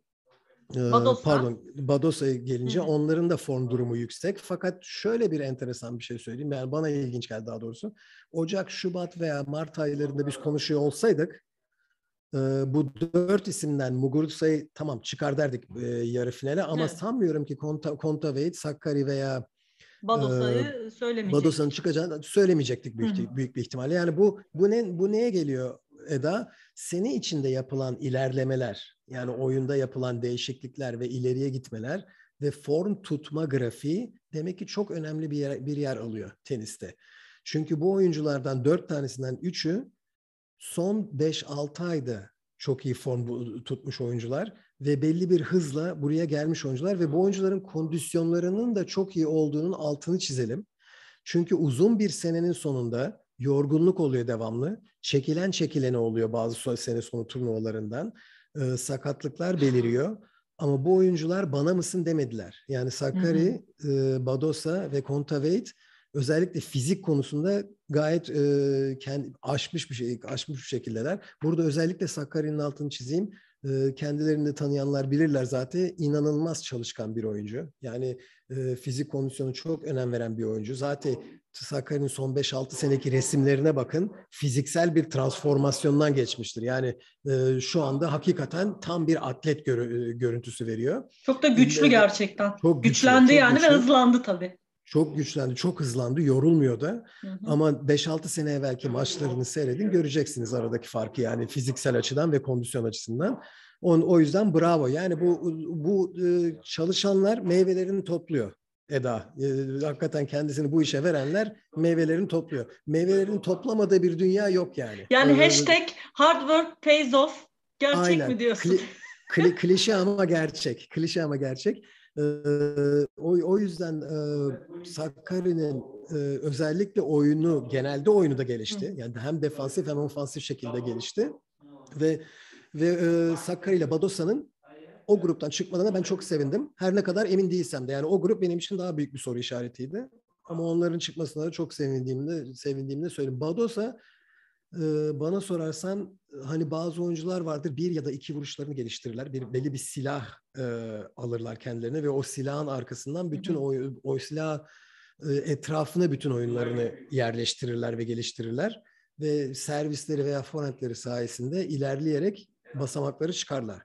e, Badosa. pardon Badosa'ya gelince onların da form durumu yüksek. Fakat şöyle bir enteresan bir şey söyleyeyim. Yani bana ilginç geldi daha doğrusu. Ocak, Şubat veya Mart aylarında biz konuşuyor olsaydık e, bu dört isimden Muguruza'yı tamam çıkar derdik e, yarı finale ama evet. sanmıyorum ki Konta, Kontaveit, Sakari veya Badosa'yı söylemeyecektik. Badosa'nın çıkacağını söylemeyecektik büyük, Hı-hı. büyük bir ihtimalle. Yani bu bu ne bu neye geliyor Eda? Seni içinde yapılan ilerlemeler, yani oyunda yapılan değişiklikler ve ileriye gitmeler ve form tutma grafiği demek ki çok önemli bir yer, bir yer alıyor teniste. Çünkü bu oyunculardan dört tanesinden üçü son 5-6 ayda çok iyi form tutmuş oyuncular ve belli bir hızla buraya gelmiş oyuncular ve bu oyuncuların kondisyonlarının da çok iyi olduğunun altını çizelim. Çünkü uzun bir senenin sonunda yorgunluk oluyor devamlı. Çekilen çekilene oluyor bazı sene sonu turnuvalarından. Ee, sakatlıklar beliriyor. Ama bu oyuncular bana mısın demediler. Yani Sakari, e, Badosa ve Kontaveit özellikle fizik konusunda gayet e, kendi aşmış bir şey, aşmış bir şekildeler. Burada özellikle Sakkari'nin altını çizeyim. Kendilerini tanıyanlar bilirler zaten. inanılmaz çalışkan bir oyuncu. Yani e, fizik kondisyonu çok önem veren bir oyuncu. Zaten Sakkari'nin son 5-6 seneki resimlerine bakın. Fiziksel bir transformasyondan geçmiştir. Yani e, şu anda hakikaten tam bir atlet görü, görüntüsü veriyor. Çok da güçlü gerçekten. Çok güçlü, Güçlendi çok yani güçlü. ve hızlandı tabii çok güçlendi, çok hızlandı, yorulmuyor da. Hı hı. Ama 5-6 sene evvelki maçlarını seyredin göreceksiniz aradaki farkı yani fiziksel açıdan ve kondisyon açısından. On, o yüzden bravo. Yani bu bu e, çalışanlar meyvelerini topluyor. Eda. E, hakikaten kendisini bu işe verenler meyvelerini topluyor. Meyvelerini toplamadığı bir dünya yok yani. Yani ee, hashtag hard work pays off. Gerçek aynen. mi diyorsun? Kli, kli, klişe ama gerçek. Klişe ama gerçek. Ee, o, o yüzden e, Sakarya'nın e, özellikle oyunu, genelde oyunu da gelişti. Yani hem defansif hem ofansif şekilde gelişti. Ve ve e, Sakarya ile Badosa'nın o gruptan çıkmalarına ben çok sevindim. Her ne kadar emin değilsem de. Yani o grup benim için daha büyük bir soru işaretiydi. Ama onların çıkmasına da çok sevindiğimde, sevindiğimde söyleyeyim. Badosa bana sorarsan hani bazı oyuncular vardır bir ya da iki vuruşlarını geliştirirler. Bir belli bir silah e, alırlar kendilerine ve o silahın arkasından bütün o, o silah e, etrafına bütün oyunlarını yerleştirirler ve geliştirirler ve servisleri veya forentleri sayesinde ilerleyerek basamakları çıkarlar.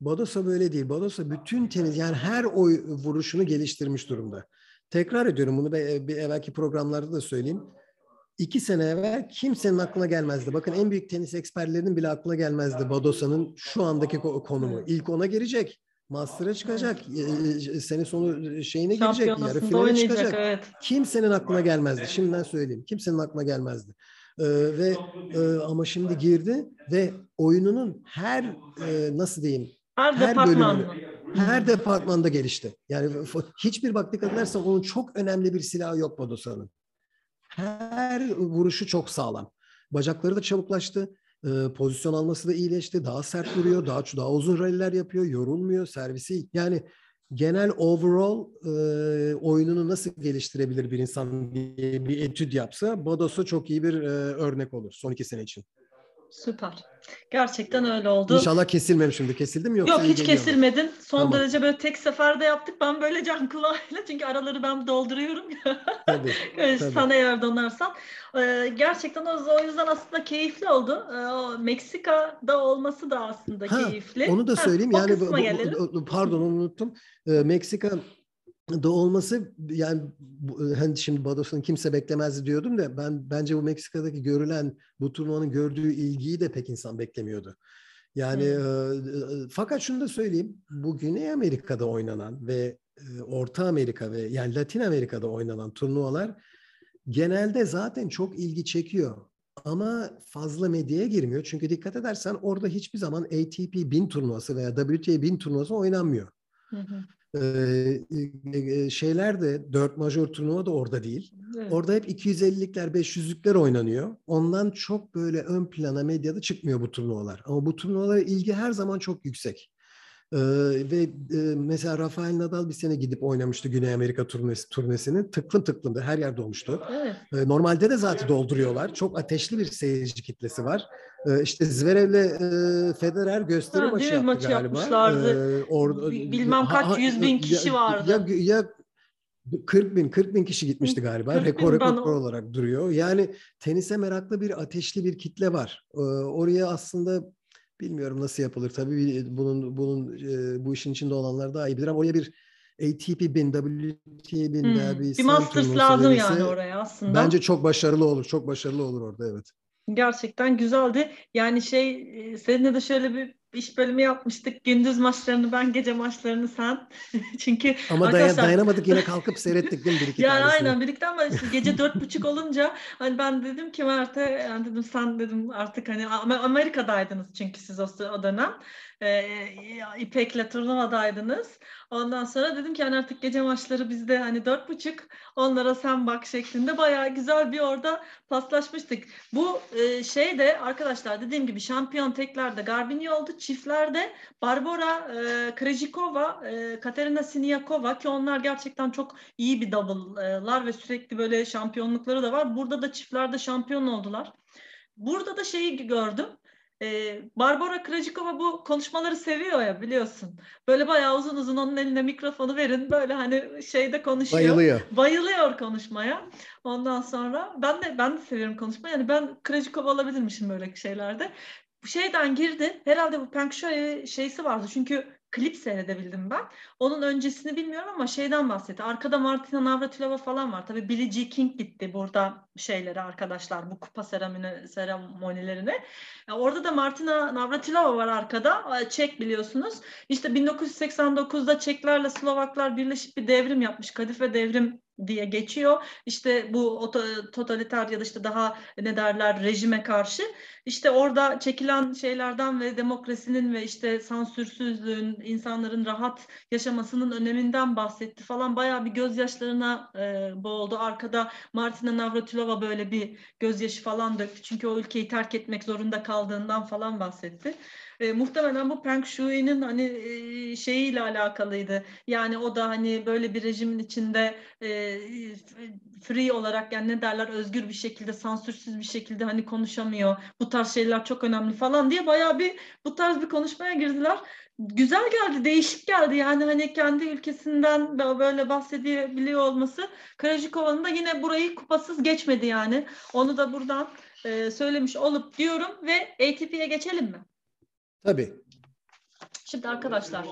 Badosa böyle değil. Badosa bütün teniz yani her oy vuruşunu geliştirmiş durumda. Tekrar ediyorum bunu bir evvelki programlarda da söyleyeyim. İki sene evvel kimsenin aklına gelmezdi. Bakın en büyük tenis eksperlerinin bile aklına gelmezdi Badosa'nın şu andaki konumu. İlk ona girecek. Master'a çıkacak. Evet. Sene sonu şeyine girecek. Yarı finale çıkacak. Evet. Kimsenin aklına gelmezdi. Şimdiden söyleyeyim. Kimsenin aklına gelmezdi. Ee, ve e, ama şimdi girdi ve oyununun her e, nasıl diyeyim her, her bölümünü her departmanda gelişti. Yani hiçbir bak dikkat edersen onun çok önemli bir silahı yok Badosa'nın. Her vuruşu çok sağlam. Bacakları da çabuklaştı. E, pozisyon alması da iyileşti. Daha sert vuruyor. Daha daha uzun ralliler yapıyor. Yorulmuyor. Servisi yani genel overall e, oyununu nasıl geliştirebilir bir insan diye bir etüt yapsa Bodosa çok iyi bir e, örnek olur son iki sene için. Süper. Gerçekten öyle oldu. İnşallah kesilmem şimdi. Kesildi mi yoksa Yok hiç kesilmedin. Son tamam. derece böyle tek seferde yaptık. Ben böyle can kulağıyla çünkü araları ben dolduruyorum. Tabii, tabii. Sana eğer donarsan. Ee, gerçekten o, yüzden aslında keyifli oldu. Ee, Meksika'da olması da aslında ha, keyifli. Onu da söyleyeyim. Ha, yani bu, bu, pardon onu unuttum. Ee, Meksika da olması yani hani şimdi Bados'un kimse beklemezdi diyordum da ben bence bu Meksika'daki görülen bu turnuvanın gördüğü ilgiyi de pek insan beklemiyordu. Yani hmm. e, fakat şunu da söyleyeyim. Bu Güney Amerika'da oynanan ve e, Orta Amerika ve yani Latin Amerika'da oynanan turnuvalar genelde zaten çok ilgi çekiyor. Ama fazla medyaya girmiyor. Çünkü dikkat edersen orada hiçbir zaman ATP 1000 turnuvası veya WTA 1000 turnuvası oynanmıyor. Hı hı. Ee, şeyler de dört major turnuva da orada değil. Evet. Orada hep 250'likler, 500'lükler oynanıyor. Ondan çok böyle ön plana medyada çıkmıyor bu turnuvalar. Ama bu turnuvalara ilgi her zaman çok yüksek. Ee, ve e, mesela Rafael Nadal bir sene gidip oynamıştı Güney Amerika turnesi, turnesini. Tıklım tıklımdı. Her yer dolmuştu. Evet. Ee, normalde de zaten dolduruyorlar. Çok ateşli bir seyirci kitlesi var. Ee, işte Zverev'le e, Federer gösteri ha, maçı yaptı maçı galiba. Yapmışlardı. Ee, or, Bilmem kaç ha, yüz bin kişi ya, vardı. Ya, ya 40 bin, 40 bin kişi gitmişti galiba. Rekor rekor olarak duruyor. Yani tenise meraklı bir ateşli bir kitle var. Ee, oraya aslında bilmiyorum nasıl yapılır. Tabii bunun bunun e, bu işin içinde olanlar daha iyi bilir ama oraya bir ATP 1000, WTA 1000 hmm. veya bir, bir Masters lazım yani oraya aslında. Bence çok başarılı olur. Çok başarılı olur orada evet. Gerçekten güzeldi. Yani şey e, seninle de şöyle bir iş bölümü yapmıştık. Gündüz maçlarını ben, gece maçlarını sen. Çünkü ama arkadaşlar... dayanamadık yine kalkıp seyrettik değil mi bir iki Yani tanesini. aynen birlikte ama işte gece dört buçuk olunca hani ben dedim ki Mert'e yani dedim sen dedim artık hani Amerika'daydınız çünkü siz o, o dönem. Ee, İpek'le turnuvadaydınız. Ondan sonra dedim ki yani artık gece maçları bizde hani dört buçuk onlara sen bak şeklinde bayağı güzel bir orada paslaşmıştık. Bu e, şey de arkadaşlar dediğim gibi şampiyon teklerde Garbini oldu. Çiftlerde Barbara e, Krejcikova, e, Katerina Siniakova ki onlar gerçekten çok iyi bir double'lar ve sürekli böyle şampiyonlukları da var. Burada da çiftlerde şampiyon oldular. Burada da şeyi gördüm. Ee, Barbara Krajikova bu konuşmaları seviyor ya biliyorsun. Böyle bayağı uzun uzun onun eline mikrofonu verin. Böyle hani şeyde konuşuyor. Bayılıyor. Bayılıyor konuşmaya. Ondan sonra ben de ben de seviyorum konuşmayı. Yani ben Krajikova olabilirmişim böyle şeylerde. Bu şeyden girdi. Herhalde bu Peng Shui şeysi vardı. Çünkü klip seyredebildim ben. Onun öncesini bilmiyorum ama şeyden bahsetti. Arkada Martina Navratilova falan var. Tabii Billie Jean King gitti burada şeyleri arkadaşlar bu kupa seramine, seremonilerine. Orada da Martina Navratilova var arkada. Çek biliyorsunuz. İşte 1989'da Çeklerle Slovaklar birleşip bir devrim yapmış. Kadife devrim diye geçiyor. İşte bu totaliter ya da işte daha ne derler rejime karşı. İşte orada çekilen şeylerden ve demokrasinin ve işte sansürsüzlüğün, insanların rahat yaşamasının öneminden bahsetti falan. Bayağı bir gözyaşlarına e, boğuldu. Arkada Martina Navratilova böyle bir gözyaşı falan döktü. Çünkü o ülkeyi terk etmek zorunda kaldığından falan bahsetti. E, muhtemelen bu Peng Shui'nin hani e, şeyiyle alakalıydı. Yani o da hani böyle bir rejimin içinde e, free olarak yani ne derler özgür bir şekilde sansürsüz bir şekilde hani konuşamıyor. Bu tarz şeyler çok önemli falan diye bayağı bir bu tarz bir konuşmaya girdiler güzel geldi, değişik geldi. Yani hani kendi ülkesinden böyle bahsedebiliyor olması. Krajikova'nın da yine burayı kupasız geçmedi yani. Onu da buradan e, söylemiş olup diyorum ve ATP'ye geçelim mi? Tabii. Şimdi arkadaşlar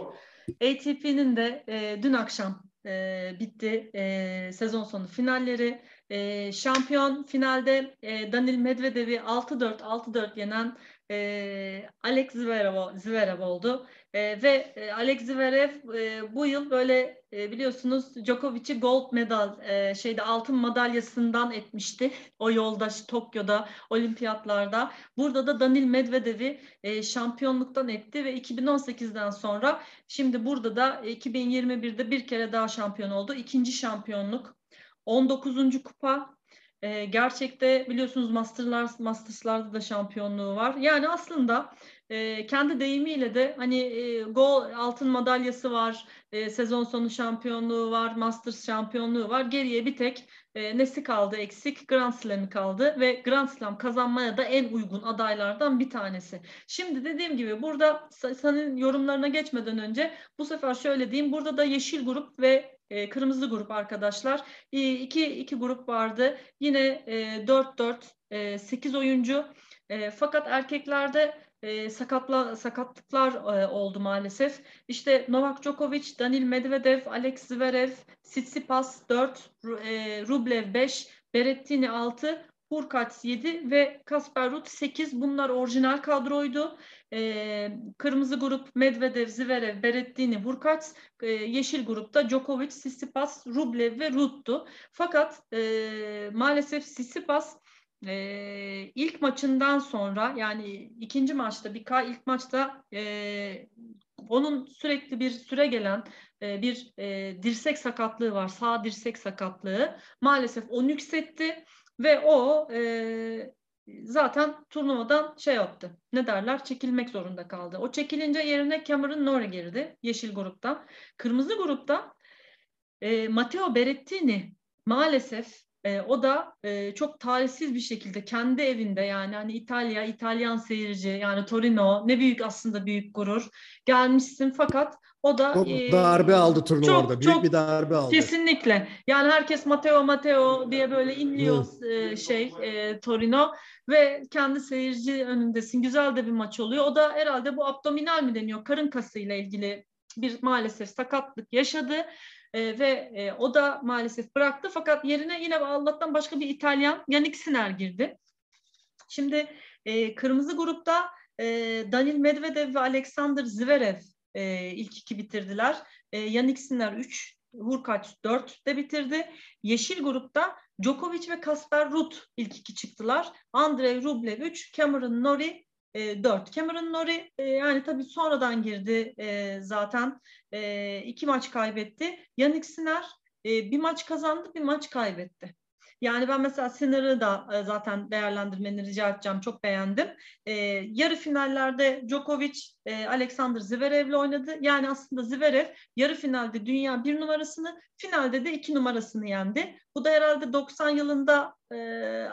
ATP'nin de e, dün akşam e, bitti e, sezon sonu finalleri. E, şampiyon finalde e, Danil Medvedev'i 6-4 6-4 yenen e, Alex Zverev, Zverev oldu. E, ve e, Alex Zverev e, bu yıl böyle e, biliyorsunuz Djokovic'i gold medal e, şeyde altın madalyasından etmişti. O yolda Tokyo'da olimpiyatlarda. Burada da Danil Medvedev'i e, şampiyonluktan etti ve 2018'den sonra şimdi burada da 2021'de bir kere daha şampiyon oldu. İkinci şampiyonluk. 19. kupa e, gerçekte biliyorsunuz Masterlar, Masters'larda da şampiyonluğu var. Yani aslında e, kendi deyimiyle de hani e, gol altın madalyası var, e, sezon sonu şampiyonluğu var, Masters şampiyonluğu var. Geriye bir tek e, nesi kaldı eksik? Grand Slam'i kaldı ve Grand Slam kazanmaya da en uygun adaylardan bir tanesi. Şimdi dediğim gibi burada senin yorumlarına geçmeden önce bu sefer şöyle diyeyim. Burada da yeşil grup ve e, kırmızı grup arkadaşlar. E, iki, iki grup vardı. Yine e, 4-4, e, 8 oyuncu. E, fakat erkeklerde e, sakatla, sakatlıklar e, oldu maalesef. İşte Novak Djokovic, Danil Medvedev, Alex Zverev, Tsitsipas 4, e, Rublev 5, Berrettini 6, Hurkacz 7 ve Kasper Ruud 8. Bunlar orijinal kadroydu. E, kırmızı grup Medvedev, Zverev, Berrettini, Hurkacz. E, yeşil grupta Djokovic, Tsitsipas, Rublev ve Ruud'tu. Fakat e, maalesef Tsitsipas e, ilk maçından sonra yani ikinci maçta bir ilk maçta e, onun sürekli bir süre gelen e, bir e, dirsek sakatlığı var. Sağ dirsek sakatlığı. Maalesef onu yükseltti ve o e, zaten turnuvadan şey yaptı. Ne derler? Çekilmek zorunda kaldı. O çekilince yerine Cameron Norrie girdi yeşil grupta. Kırmızı grupta e, Matteo Berrettini maalesef e, o da e, çok talihsiz bir şekilde kendi evinde yani hani İtalya, İtalyan seyirci yani Torino ne büyük aslında büyük gurur gelmişsin fakat o da çok e, darbe aldı turnuvada. Çok, büyük çok, bir darbe aldı. Kesinlikle. Yani herkes Matteo Matteo diye böyle inliyor e, şey e, Torino ve kendi seyirci önündesin. Güzel de bir maç oluyor. O da herhalde bu abdominal mi deniyor? Karın kası ile ilgili bir maalesef sakatlık yaşadı e, ve e, o da maalesef bıraktı. Fakat yerine yine Allah'tan başka bir İtalyan Yannick Sinner girdi. Şimdi e, kırmızı grupta e, Danil Medvedev ve Alexander Zverev e, ilk iki bitirdiler. E, Yannick Sinner 3, Hurkaç 4 de bitirdi. Yeşil grupta Djokovic ve Kasper Ruud ilk iki çıktılar. Andrei Rublev 3, Cameron Norrie e, 4. Cameron Norrie e, yani tabii sonradan girdi e, zaten. E, iki maç kaybetti. Yannick Sinner e, bir maç kazandı, bir maç kaybetti. Yani ben mesela Sinner'ı da e, zaten değerlendirmeni rica edeceğim. Çok beğendim. E, yarı finallerde Djokovic, e, Alexander Zverev'le oynadı. Yani aslında Zverev yarı finalde dünya bir numarasını, finalde de iki numarasını yendi. Bu da herhalde 90 yılında e,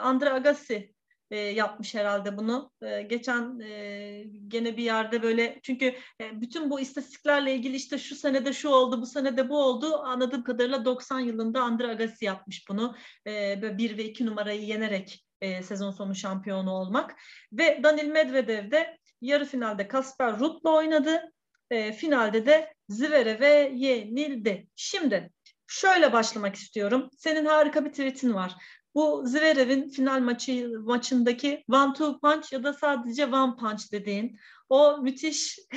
Andre Agassi e, yapmış herhalde bunu. E, geçen e, gene bir yerde böyle çünkü e, bütün bu istatistiklerle ilgili işte şu senede şu oldu, bu senede bu oldu. Anladığım kadarıyla 90 yılında Andre Agassi yapmış bunu. E, böyle bir ve iki numarayı yenerek e, sezon sonu şampiyonu olmak. Ve Danil Medvedev de yarı finalde Kasper Ruud'la oynadı. E, finalde de Zverev'e yenildi. Şimdi şöyle başlamak istiyorum. Senin harika bir tweetin var. Bu Zverev'in final maçı maçındaki one two punch ya da sadece one punch dediğin o müthiş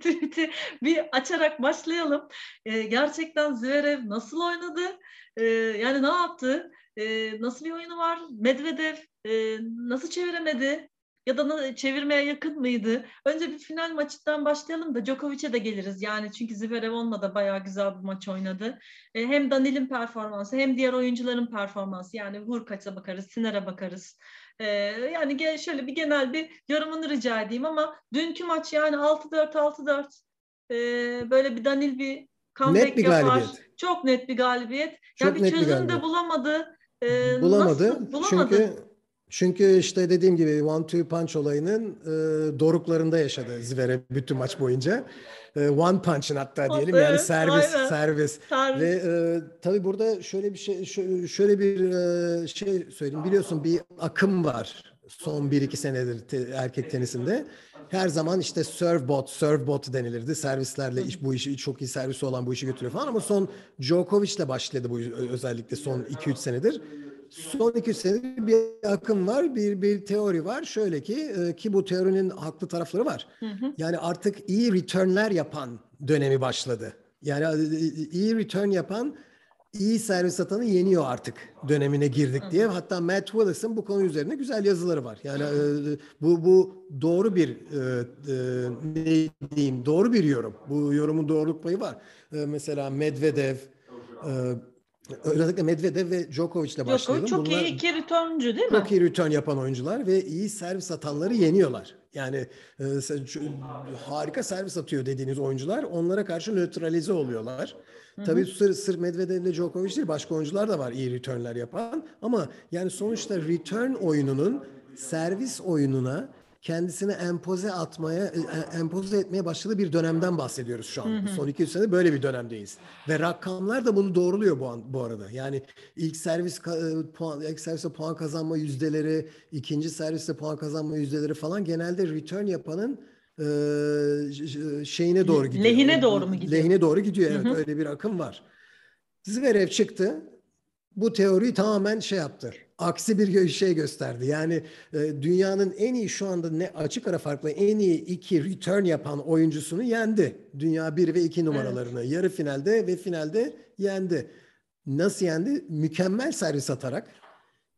tweet'i bir açarak başlayalım. Ee, gerçekten Zverev nasıl oynadı? Ee, yani ne yaptı? Ee, nasıl bir oyunu var? Medvedev e, nasıl çeviremedi? Ya da çevirmeye yakın mıydı? Önce bir final maçından başlayalım da Djokovic'e de geliriz. Yani çünkü Zverev onunla da bayağı güzel bir maç oynadı. E, hem Danil'in performansı hem diğer oyuncuların performansı. Yani Hurkaç'a bakarız, Sinner'e bakarız. Ee, yani şöyle bir genel bir yorumunu rica edeyim ama dünkü maç yani 6-4 6-4 ee, böyle bir Danil bir comeback net bir yapar. Galibiyet. Çok net bir galibiyet. Çok yani bir çözüm de bulamadı. Ee, bulamadı. Nasıl? Bulamadı. Çünkü çünkü işte dediğim gibi one two punch olayının e, doruklarında yaşadı Zverev bütün maç boyunca. E, one punch'ın hatta diyelim evet, yani servis aynen. servis. servis. Ve e, tabii burada şöyle bir şey şöyle bir e, şey söyleyeyim. Biliyorsun bir akım var son 1-2 senedir te, erkek tenisinde. Her zaman işte serve bot, serve bot denilirdi. Servislerle iş, bu işi çok iyi servisi olan bu işi götürüyor falan ama son Djokovic'le başladı bu özellikle son 2-3 senedir son iki senedir bir akım var, bir bir teori var. Şöyle ki e, ki bu teorinin haklı tarafları var. Hı hı. Yani artık iyi returnler yapan dönemi başladı. Yani e, iyi return yapan iyi servis atanı yeniyor artık dönemine girdik diye. Hatta Matt Willis'ın bu konu üzerine güzel yazıları var. Yani e, bu bu doğru bir e, e, ne diyeyim doğru bir yorum. Bu yorumun doğruluk payı var. E, mesela Medvedev e, Özellikle Medvedev ve Djokovic ile başlayalım. Çok Bunlar iyi iki returncu değil mi? Çok iyi return yapan oyuncular ve iyi servis atanları yeniyorlar. Yani e, harika servis atıyor dediğiniz oyuncular onlara karşı nötralize oluyorlar. Hı hı. Tabii sırf, sırf Medvedev ile Djokovic değil başka oyuncular da var iyi returnler yapan. Ama yani sonuçta return oyununun servis oyununa kendisini empoze atmaya, e, e, empoze etmeye başladığı bir dönemden bahsediyoruz şu an. Hı hı. Son iki sene böyle bir dönemdeyiz. Ve rakamlar da bunu doğruluyor bu, an, bu arada. Yani ilk servis e, puan, ilk serviste puan kazanma yüzdeleri, ikinci serviste puan kazanma yüzdeleri falan genelde return yapanın e, şeyine doğru gidiyor. Lehine doğru mu gidiyor? Lehine doğru gidiyor evet. Hı hı. Öyle bir akım var. Zverev çıktı. Bu teoriyi tamamen şey yaptı aksi bir şey gösterdi. Yani e, dünyanın en iyi şu anda ne açık ara farklı en iyi iki return yapan oyuncusunu yendi. Dünya 1 ve 2 numaralarını evet. yarı finalde ve finalde yendi. Nasıl yendi? Mükemmel servis atarak.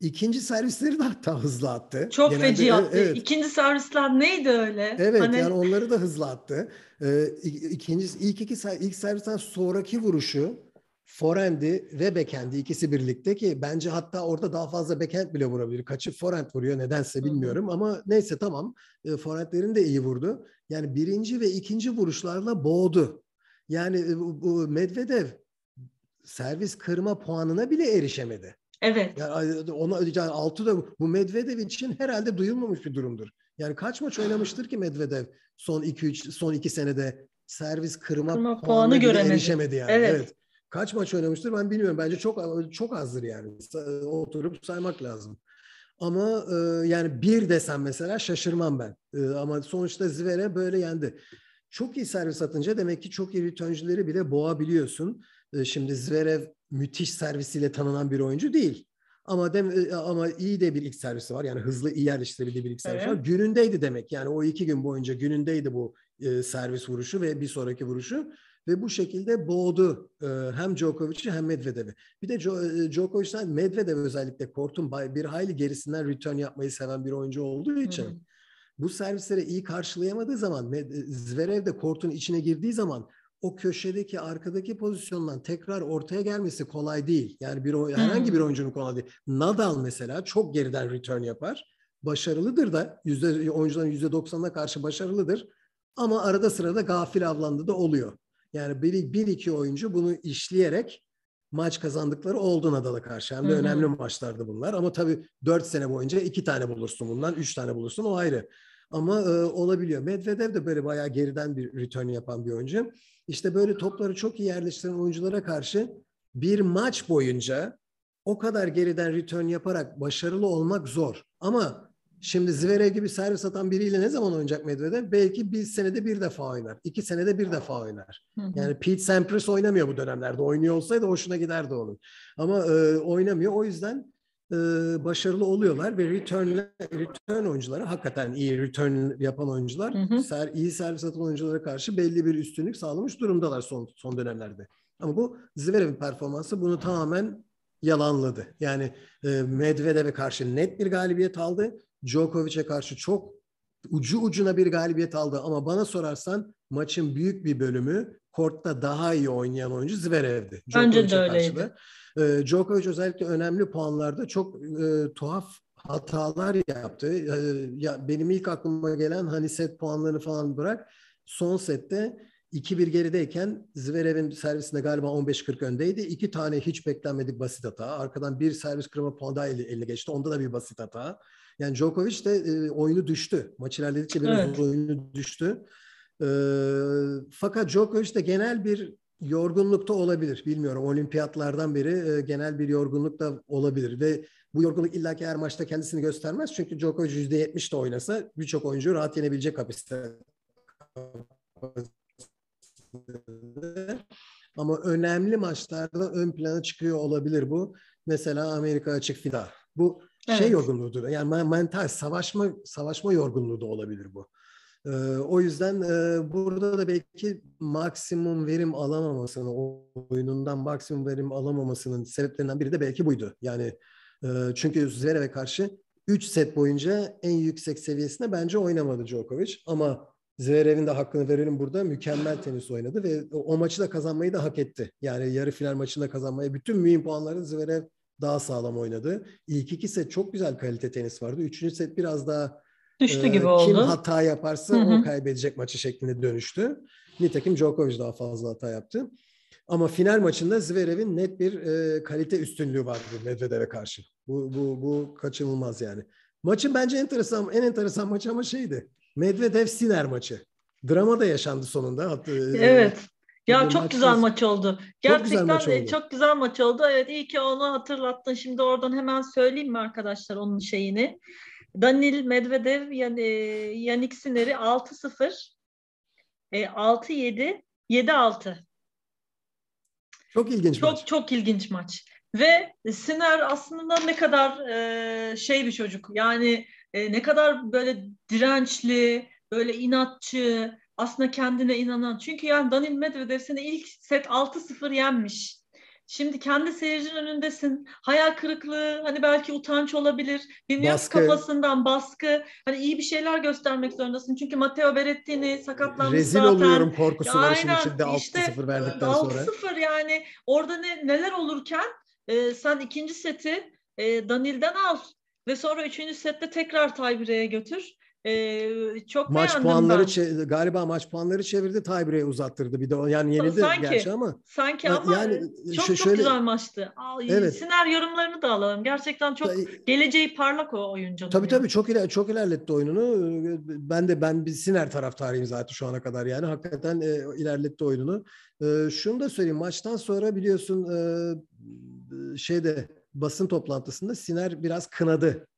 İkinci servisleri de hatta hızlı attı. Çok Genelde, feci attı. Evet. İkinci servisler neydi öyle? Evet hani... yani onları da hızlı attı. Ee, ikinci, ilk iki ilk servisten sonraki vuruşu forehand'i ve backhand'i ikisi birlikte ki bence hatta orada daha fazla backhand bile vurabilir. Kaçı forehand vuruyor nedense bilmiyorum Hı-hı. ama neyse tamam. E, forehand'lerini de iyi vurdu. Yani birinci ve ikinci vuruşlarla boğdu. Yani e, bu Medvedev servis kırma puanına bile erişemedi. Evet. Yani ona yani altı da bu Medvedev için herhalde duyulmamış bir durumdur. Yani kaç maç oynamıştır ki Medvedev son 2 3 son 2 senede servis kırma, kırma puanı, puanı göremedi. erişemedi yani. Evet. evet. Kaç maç oynamıştır ben bilmiyorum. Bence çok çok azdır yani. Oturup saymak lazım. Ama e, yani bir desem mesela şaşırmam ben. E, ama sonuçta Zverev böyle yendi. Çok iyi servis atınca demek ki çok iyi returncüleri bile boğabiliyorsun. E, şimdi Zverev müthiş servisiyle tanınan bir oyuncu değil. Ama dem, e, ama iyi de bir ilk servisi var. Yani hızlı iyi yerleştirebildiği bir ilk servisi evet. var. Günündeydi demek. Yani o iki gün boyunca günündeydi bu e, servis vuruşu ve bir sonraki vuruşu ve bu şekilde boğdu e, hem Djokovic'i hem Medvedev'i. Bir de e, Djokovic'den Medvedev özellikle kortun bir hayli gerisinden return yapmayı seven bir oyuncu olduğu için hmm. bu servisleri iyi karşılayamadığı zaman Zverev de kortun içine girdiği zaman o köşedeki arkadaki pozisyondan tekrar ortaya gelmesi kolay değil. Yani bir herhangi bir oyuncunun kolay değil. Nadal mesela çok geriden return yapar. Başarılıdır da yüzde oyuncuların yüzde doksanına karşı başarılıdır. Ama arada sırada gafil avlandı da oluyor. Yani bir, bir iki oyuncu bunu işleyerek maç kazandıkları oldu Nadal'a karşı. Hem de Hı-hı. önemli maçlardı bunlar. Ama tabii dört sene boyunca iki tane bulursun bundan, üç tane bulursun o ayrı. Ama e, olabiliyor. Medvedev de böyle bayağı geriden bir return yapan bir oyuncu. İşte böyle topları çok iyi yerleştiren oyunculara karşı bir maç boyunca o kadar geriden return yaparak başarılı olmak zor. Ama Şimdi Zverev gibi servis atan biriyle ne zaman oynayacak Medvedev? Belki bir senede bir defa oynar. iki senede bir defa oynar. Yani Pete Sampras oynamıyor bu dönemlerde. Oynuyor olsaydı hoşuna giderdi onun. Ama e, oynamıyor. O yüzden e, başarılı oluyorlar ve return, return oyuncuları hakikaten iyi return yapan oyuncular hı hı. Ser, iyi servis atan oyunculara karşı belli bir üstünlük sağlamış durumdalar son, son dönemlerde. Ama bu Zverev'in performansı bunu tamamen yalanladı. Yani e, Medvedev'e karşı net bir galibiyet aldı. Djokovic'e karşı çok ucu ucuna bir galibiyet aldı ama bana sorarsan maçın büyük bir bölümü kortta daha iyi oynayan oyuncu Zverev'di. Bence de öyleydi. E, Djokovic özellikle önemli puanlarda çok e, tuhaf hatalar yaptı. Ee, ya benim ilk aklıma gelen hani set puanlarını falan bırak. Son sette 2-1 gerideyken Zverev'in servisinde galiba 15-40 öndeydi. İki tane hiç beklenmedik basit hata. Arkadan bir servis kırma puan daha eline geçti. Onda da bir basit hata. Yani Djokovic de e, oyunu düştü. Maç ilerledikçe biraz evet. oyunu düştü. E, fakat Djokovic de genel bir yorgunlukta olabilir. Bilmiyorum. Olimpiyatlardan beri e, genel bir yorgunluk da olabilir ve bu yorgunluk illaki her maçta kendisini göstermez. Çünkü Djokovic %70 de oynasa birçok oyuncu rahat yenebilecek kapasite. Ama önemli maçlarda ön plana çıkıyor olabilir bu. Mesela Amerika açık fida. Bu evet. şey yorgunluğudur. Yani mental savaşma savaşma yorgunluğu da olabilir bu. Ee, o yüzden e, burada da belki maksimum verim alamamasının, oyunundan maksimum verim alamamasının sebeplerinden biri de belki buydu. Yani e, çünkü Zverev'e karşı 3 set boyunca en yüksek seviyesinde bence oynamadı Djokovic. Ama Zverev'in de hakkını verelim burada. Mükemmel tenis oynadı ve o maçı da kazanmayı da hak etti. Yani yarı final maçında kazanmayı bütün mühim puanları Zverev daha sağlam oynadı. İlk iki set çok güzel kalite tenis vardı. Üçüncü set biraz daha Düştü e, gibi oldu. Kim hata yaparsa Hı-hı. o kaybedecek maçı şeklinde dönüştü. Nitekim Djokovic daha fazla hata yaptı. Ama final maçında Zverev'in net bir e, kalite üstünlüğü vardı Medvedev'e karşı. Bu, bu, bu kaçınılmaz yani. Maçın bence enteresan, en enteresan maç ama şeydi. Medvedev-Siner maçı. Drama da yaşandı sonunda. E, evet. Ya çok güzel maç oldu. Gerçekten çok güzel maç oldu. çok güzel maç oldu. Evet iyi ki onu hatırlattın. Şimdi oradan hemen söyleyeyim mi arkadaşlar onun şeyini. Danil Medvedev yani Yannick Sinner'i 6-0 e, 6-7 7-6. Çok ilginç çok, maç. Çok ilginç maç. Ve Sinner aslında ne kadar e, şey bir çocuk. Yani e, ne kadar böyle dirençli, böyle inatçı, aslında kendine inanan. Çünkü yani Danil Medvedev seni ilk set 6-0 yenmiş. Şimdi kendi seyircinin önündesin. Hayal kırıklığı, hani belki utanç olabilir. Bilmiyorum baskı. kafasından baskı. Hani iyi bir şeyler göstermek zorundasın. Çünkü Matteo Berrettini sakatlanmış Rezil zaten. oluyorum korkusu var şimdi içinde 6-0 işte, verdikten 6-0 sonra. 6-0 yani orada ne, neler olurken e, sen ikinci seti e, Danil'den al. Ve sonra üçüncü sette tekrar tiebreak'e götür. Ee, çok maç puanları ben. galiba maç puanları çevirdi tiebreak'e uzattırdı bir de yani yenildi sanki, gerçi ama sanki ama yani çok şöyle, çok güzel maçtı. Evet. Siner yorumlarını da alalım. Gerçekten çok geleceği parlak o oyuncu. Tabii tabii çok iler çok ilerletti oyununu. Ben de ben bir Siner taraftarıyım zaten şu ana kadar yani hakikaten e, ilerletti oyununu. E, şunu da söyleyeyim maçtan sonra biliyorsun e, şeyde basın toplantısında Siner biraz kınadı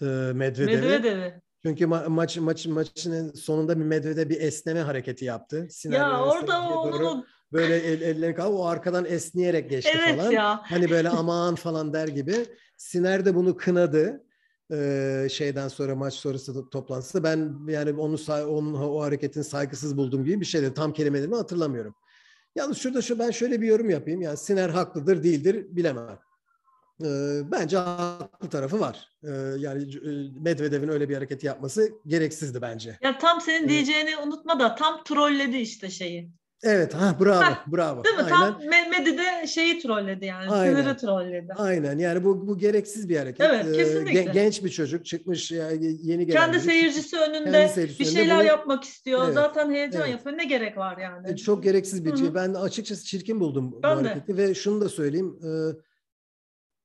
e, Medvedev'i. Medvedev'i. Çünkü ma- maç maç maçının sonunda bir Medvedev bir esneme hareketi yaptı. Sinan ya orada onu böyle el, ellerini kal o arkadan esneyerek geçti evet falan. Ya. Hani böyle aman falan der gibi. Siner de bunu kınadı. Ee, şeyden sonra maç sonrası toplantısı ben yani onu onun o hareketin saygısız bulduğum gibi bir şeydi. Tam kelimelerini hatırlamıyorum. Yalnız şurada şu ben şöyle bir yorum yapayım. Yani Siner haklıdır, değildir bilemem. E, bence haklı tarafı var. E, yani Medvedev'in öyle bir hareketi yapması gereksizdi bence. Ya tam senin diyeceğini ee, unutma da tam trolledi işte şeyi. Evet, ha bravo, ha, bravo. Değil mi? Aynen. Tam Mehmet'i de şeyi trolledi yani. Aynen. Sınırı trolledi. Aynen. Yani bu bu gereksiz bir hareket. Evet, kesinlikle. Ee, genç bir çocuk çıkmış yani yeni gelen. Kendi seyircisi önünde kendi seyircisi bir şeyler bunu... yapmak istiyor. Evet, Zaten heyecan evet. yapıyor. Ne gerek var yani? Çok gereksiz bir şey. Ben açıkçası çirkin buldum ben bu de. hareketi ve şunu da söyleyeyim. E,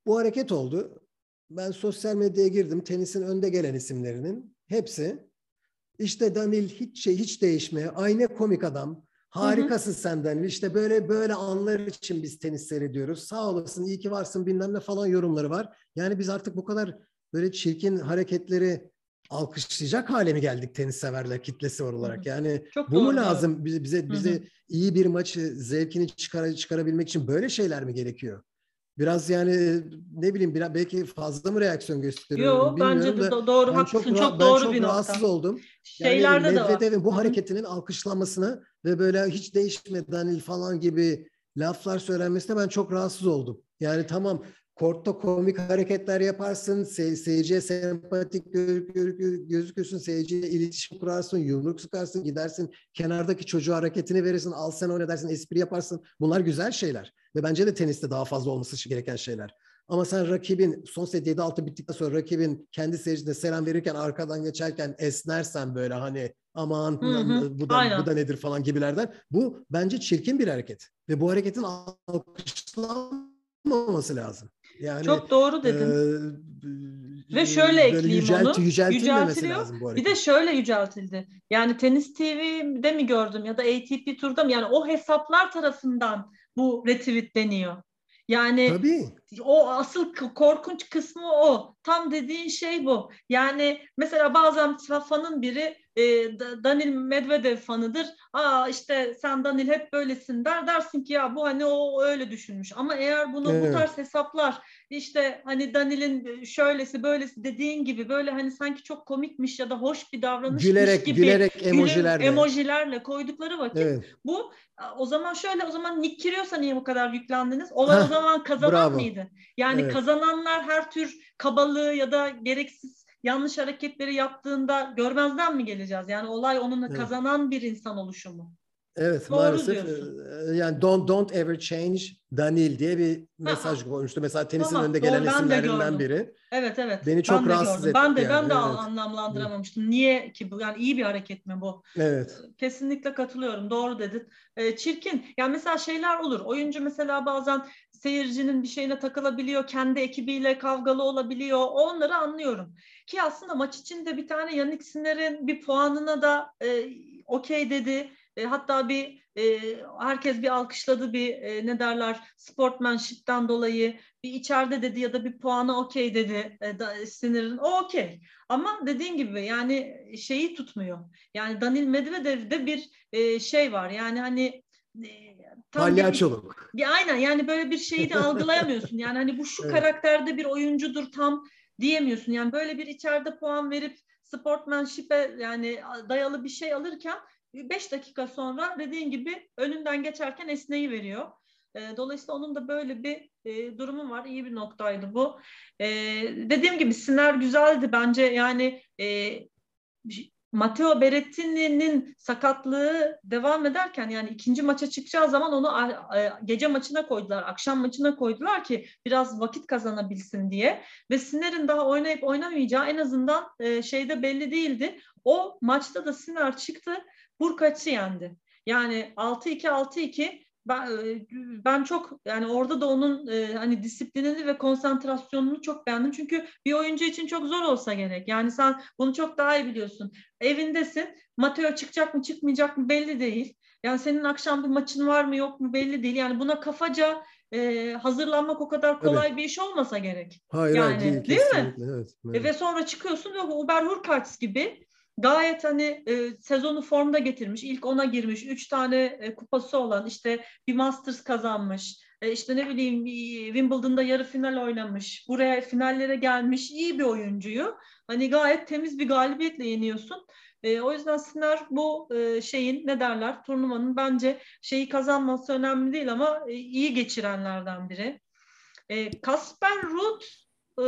bu hareket oldu. Ben sosyal medyaya girdim. Tenisin önde gelen isimlerinin hepsi işte Danil hiç şey hiç değişme. Aynı komik adam. Harikasın sen Danil. İşte böyle böyle anlar için biz tenis seyrediyoruz. Sağ olasın, iyi ki varsın bilmem ne falan yorumları var. Yani biz artık bu kadar böyle çirkin hareketleri alkışlayacak hale mi geldik tenis severler kitlesi olarak? Yani Çok bu mu lazım bize bize bize iyi bir maçı zevkini çıkar çıkarabilmek için böyle şeyler mi gerekiyor? Biraz yani ne bileyim biraz belki fazla mı reaksiyon gösteriyor? Yok bence de da, doğru haklısın çok, çok doğru çok bir nokta. rahatsız oldum. Şeylerde yani Medvedev'in bu hareketinin alkışlanmasına ve böyle hiç değişmedi Danil falan gibi laflar söylenmesine ben çok rahatsız oldum. Yani tamam kortta komik hareketler yaparsın, sey seyirciye sempatik gözükürsün, seyirciye iletişim kurarsın, yumruk sıkarsın, gidersin kenardaki çocuğu hareketini verirsin, al sen oyna dersin, espri yaparsın. Bunlar güzel şeyler ve bence de teniste daha fazla olması gereken şeyler. Ama sen rakibin son set 7-6 bittikten sonra rakibin kendi seyircisine selam verirken arkadan geçerken esnersen böyle hani aman Hı hı, bu da aynen. bu da nedir falan gibilerden. Bu bence çirkin bir hareket ve bu hareketin alkışlanmaması lazım. Yani Çok doğru dedin. e, Ve şöyle ekleyeyim yücelt- onu. Yüceltilmemesi lazım bu Bir hareket. de şöyle yüceltildi. Yani Tenis TV'de mi gördüm ya da ATP Tur'da mı? Yani o hesaplar tarafından bu retweetleniyor. Yani Tabii. o asıl korkunç kısmı o. Tam dediğin şey bu. Yani mesela bazen fanın biri e, Da- Danil Medvedev fanıdır. Aa işte sen Danil hep böylesin der. Dersin ki ya bu hani o öyle düşünmüş. Ama eğer bunu Evet. bu tarz hesaplar işte hani Danil'in şöylesi böylesi dediğin gibi böyle hani sanki çok komikmiş ya da hoş bir davranışmış Gülerek gibi gülerek emojilerle. emojilerle koydukları vakit Evet. bu o zaman şöyle o zaman Nick Kyrgios'a niye bu kadar yüklendiniz? Olay o Heh, zaman kazanan bravo. mıydı? Yani Evet. kazananlar her tür kabalığı ya da gereksiz yanlış hareketleri yaptığında görmezden mi geleceğiz? Yani olay onunla Evet. kazanan bir insan oluşumu. Evet Doğru maalesef diyorsun. e, yani don't don't ever change Danil diye bir mesaj koymuştu. Mesela tenisin Tamam, doğru, gelen de isimlerinden biri. Evet evet. Beni çok ben rahatsız gördüm. Ben de etti ben yani, de evet. anlamlandıramamıştım. Niye ki bu? Yani iyi bir hareket mi bu? Evet. Kesinlikle katılıyorum. Doğru dedin. Ee, çirkin. Yani mesela şeyler olur. Oyuncu mesela bazen seyircinin bir şeyine takılabiliyor. Kendi ekibiyle kavgalı olabiliyor. Onları anlıyorum. Ki aslında maç içinde bir tane Yannick Sinner'in bir puanına da e, okey dedi. E, hatta bir e, herkes bir alkışladı bir e, ne derler sportmanship'ten dolayı bir içeride dedi ya da bir puana okey dedi e, da, Sinner'in o okey. Ama dediğin gibi yani şeyi tutmuyor. Yani Danil Medvedev'de bir e, şey var. Yani hani e, tam bir- Palyaçoluk. bir, aynen yani böyle bir şeyi de algılayamıyorsun. Yani hani bu şu Evet. karakterde bir oyuncudur tam diyemiyorsun. Yani böyle bir içeride puan verip sportmanship'e yani dayalı bir şey alırken 5 dakika sonra dediğin gibi önünden geçerken esneyi veriyor. E, Dolayısıyla onun da böyle bir e, durumu var. İyi bir noktaydı bu. E, dediğim gibi Sinner güzeldi bence. Yani e, Matteo Berrettini'nin sakatlığı devam ederken yani ikinci maça çıkacağı zaman onu gece maçına koydular, akşam maçına koydular ki biraz vakit kazanabilsin diye. Ve Sinner'in daha oynayıp oynamayacağı en azından e, şeyde belli değildi. O maçta da Sinner çıktı, Hurkaç'ı yendi. Yani 6-2 6-2 ben, e, ben çok yani orada da onun e, hani disiplinini ve konsantrasyonunu çok beğendim. Çünkü bir oyuncu için çok zor olsa gerek. Yani sen bunu çok daha iyi biliyorsun. Evindesin. Mateo çıkacak mı çıkmayacak mı belli değil. Yani senin akşam bir maçın var mı yok mu belli değil. Yani buna kafaca e, hazırlanmak o kadar kolay bir iş olmasa gerek. Hayır Yani, hayır değil, değil mi? kesinlikle. Evet, E, evet. ve sonra çıkıyorsun ve Uber Hurkacz gibi gayet hani e, sezonu formda getirmiş. İlk ona girmiş. Üç tane e, kupası olan işte bir Masters kazanmış. E, işte ne bileyim bir Wimbledon'da yarı final oynamış. Buraya finallere gelmiş iyi bir oyuncuyu. Hani gayet temiz bir galibiyetle yeniyorsun. E, o yüzden Sinner bu e, şeyin ne derler turnuvanın bence şeyi kazanması önemli değil ama e, iyi geçirenlerden biri. E, Kasper Ruud e,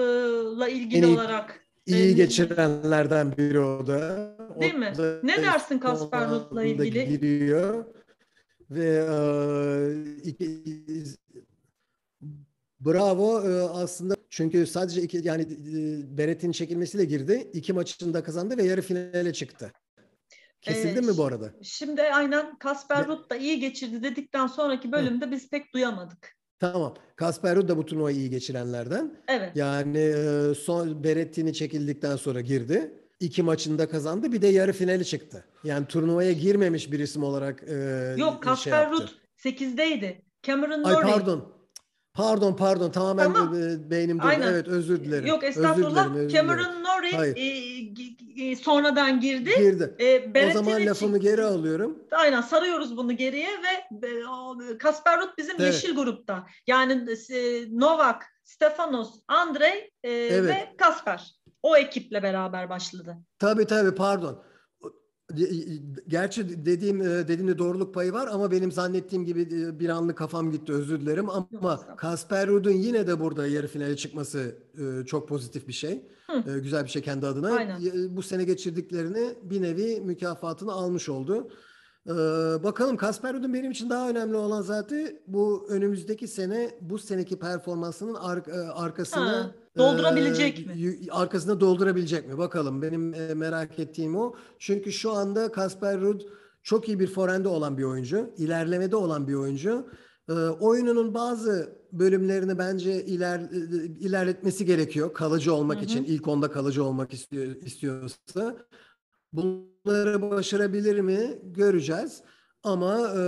la ilgili En olarak İyi e, geçirenlerden biri o da. O Değil mi? da Ne dersin Kasper anda ilgili? Giriyor ve e, iki, bravo e, aslında çünkü sadece iki yani e, Beret'in çekilmesiyle girdi. İki maçını da kazandı ve yarı finale çıktı. Kesildi Ee, mi bu arada? Şimdi aynen Kasper Ruud da iyi geçirdi dedikten sonraki bölümde biz pek duyamadık. Tamam. Kasper Ruud da bu turnuvayı iyi geçirenlerden. Evet. Yani e, son Berettin'i çekildikten sonra girdi. İki maçını da kazandı. Bir de yarı finali çıktı. Yani turnuvaya girmemiş bir isim olarak e, Yok şey Kasper. Ruud 8'deydi. Cameron Ay Norrie. pardon. Pardon pardon tamamen Tamam. e, beynim durdu. Aynen. Evet özür dilerim. Yok Özür estağfurullah. dilerim, özür dilerim. Cameron Norrie e, g- sonradan girdi. Girdi. E, O zaman lafımı çıktı. geri alıyorum. Aynen sarıyoruz bunu geriye ve e, Kasper Ruud bizim Evet. yeşil grupta. Yani e, Novak, Stefanos, Andrei e, Evet. ve Kasper. O ekiple beraber başladı. Tabii tabii pardon. Gerçi dediğim e, dediğimde doğruluk payı var ama benim zannettiğim gibi e, bir anlık kafam gitti özür dilerim ama. Kasper Ruud'un yine de burada yarı finale çıkması e, çok pozitif bir şey. Hı. Güzel bir şey kendi adına. Aynen. Bu sene geçirdiklerini bir nevi mükafatını almış oldu. Bakalım Kasper Ruud'un benim için daha önemli olan zaten bu önümüzdeki sene bu seneki performansının ar- arkasını Ha, doldurabilecek e, mi? Arkasını doldurabilecek mi? Bakalım benim e, merak ettiğim o. Çünkü şu anda Kasper Ruud çok iyi bir forende olan bir oyuncu. ilerlemede olan bir oyuncu. E, oyununun bazı bölümlerini bence iler, e, ilerletmesi gerekiyor. Kalıcı olmak Hı hı. için ilk onda kalıcı olmak istiyor, istiyorsa. Bunları başarabilir mi göreceğiz. Ama e,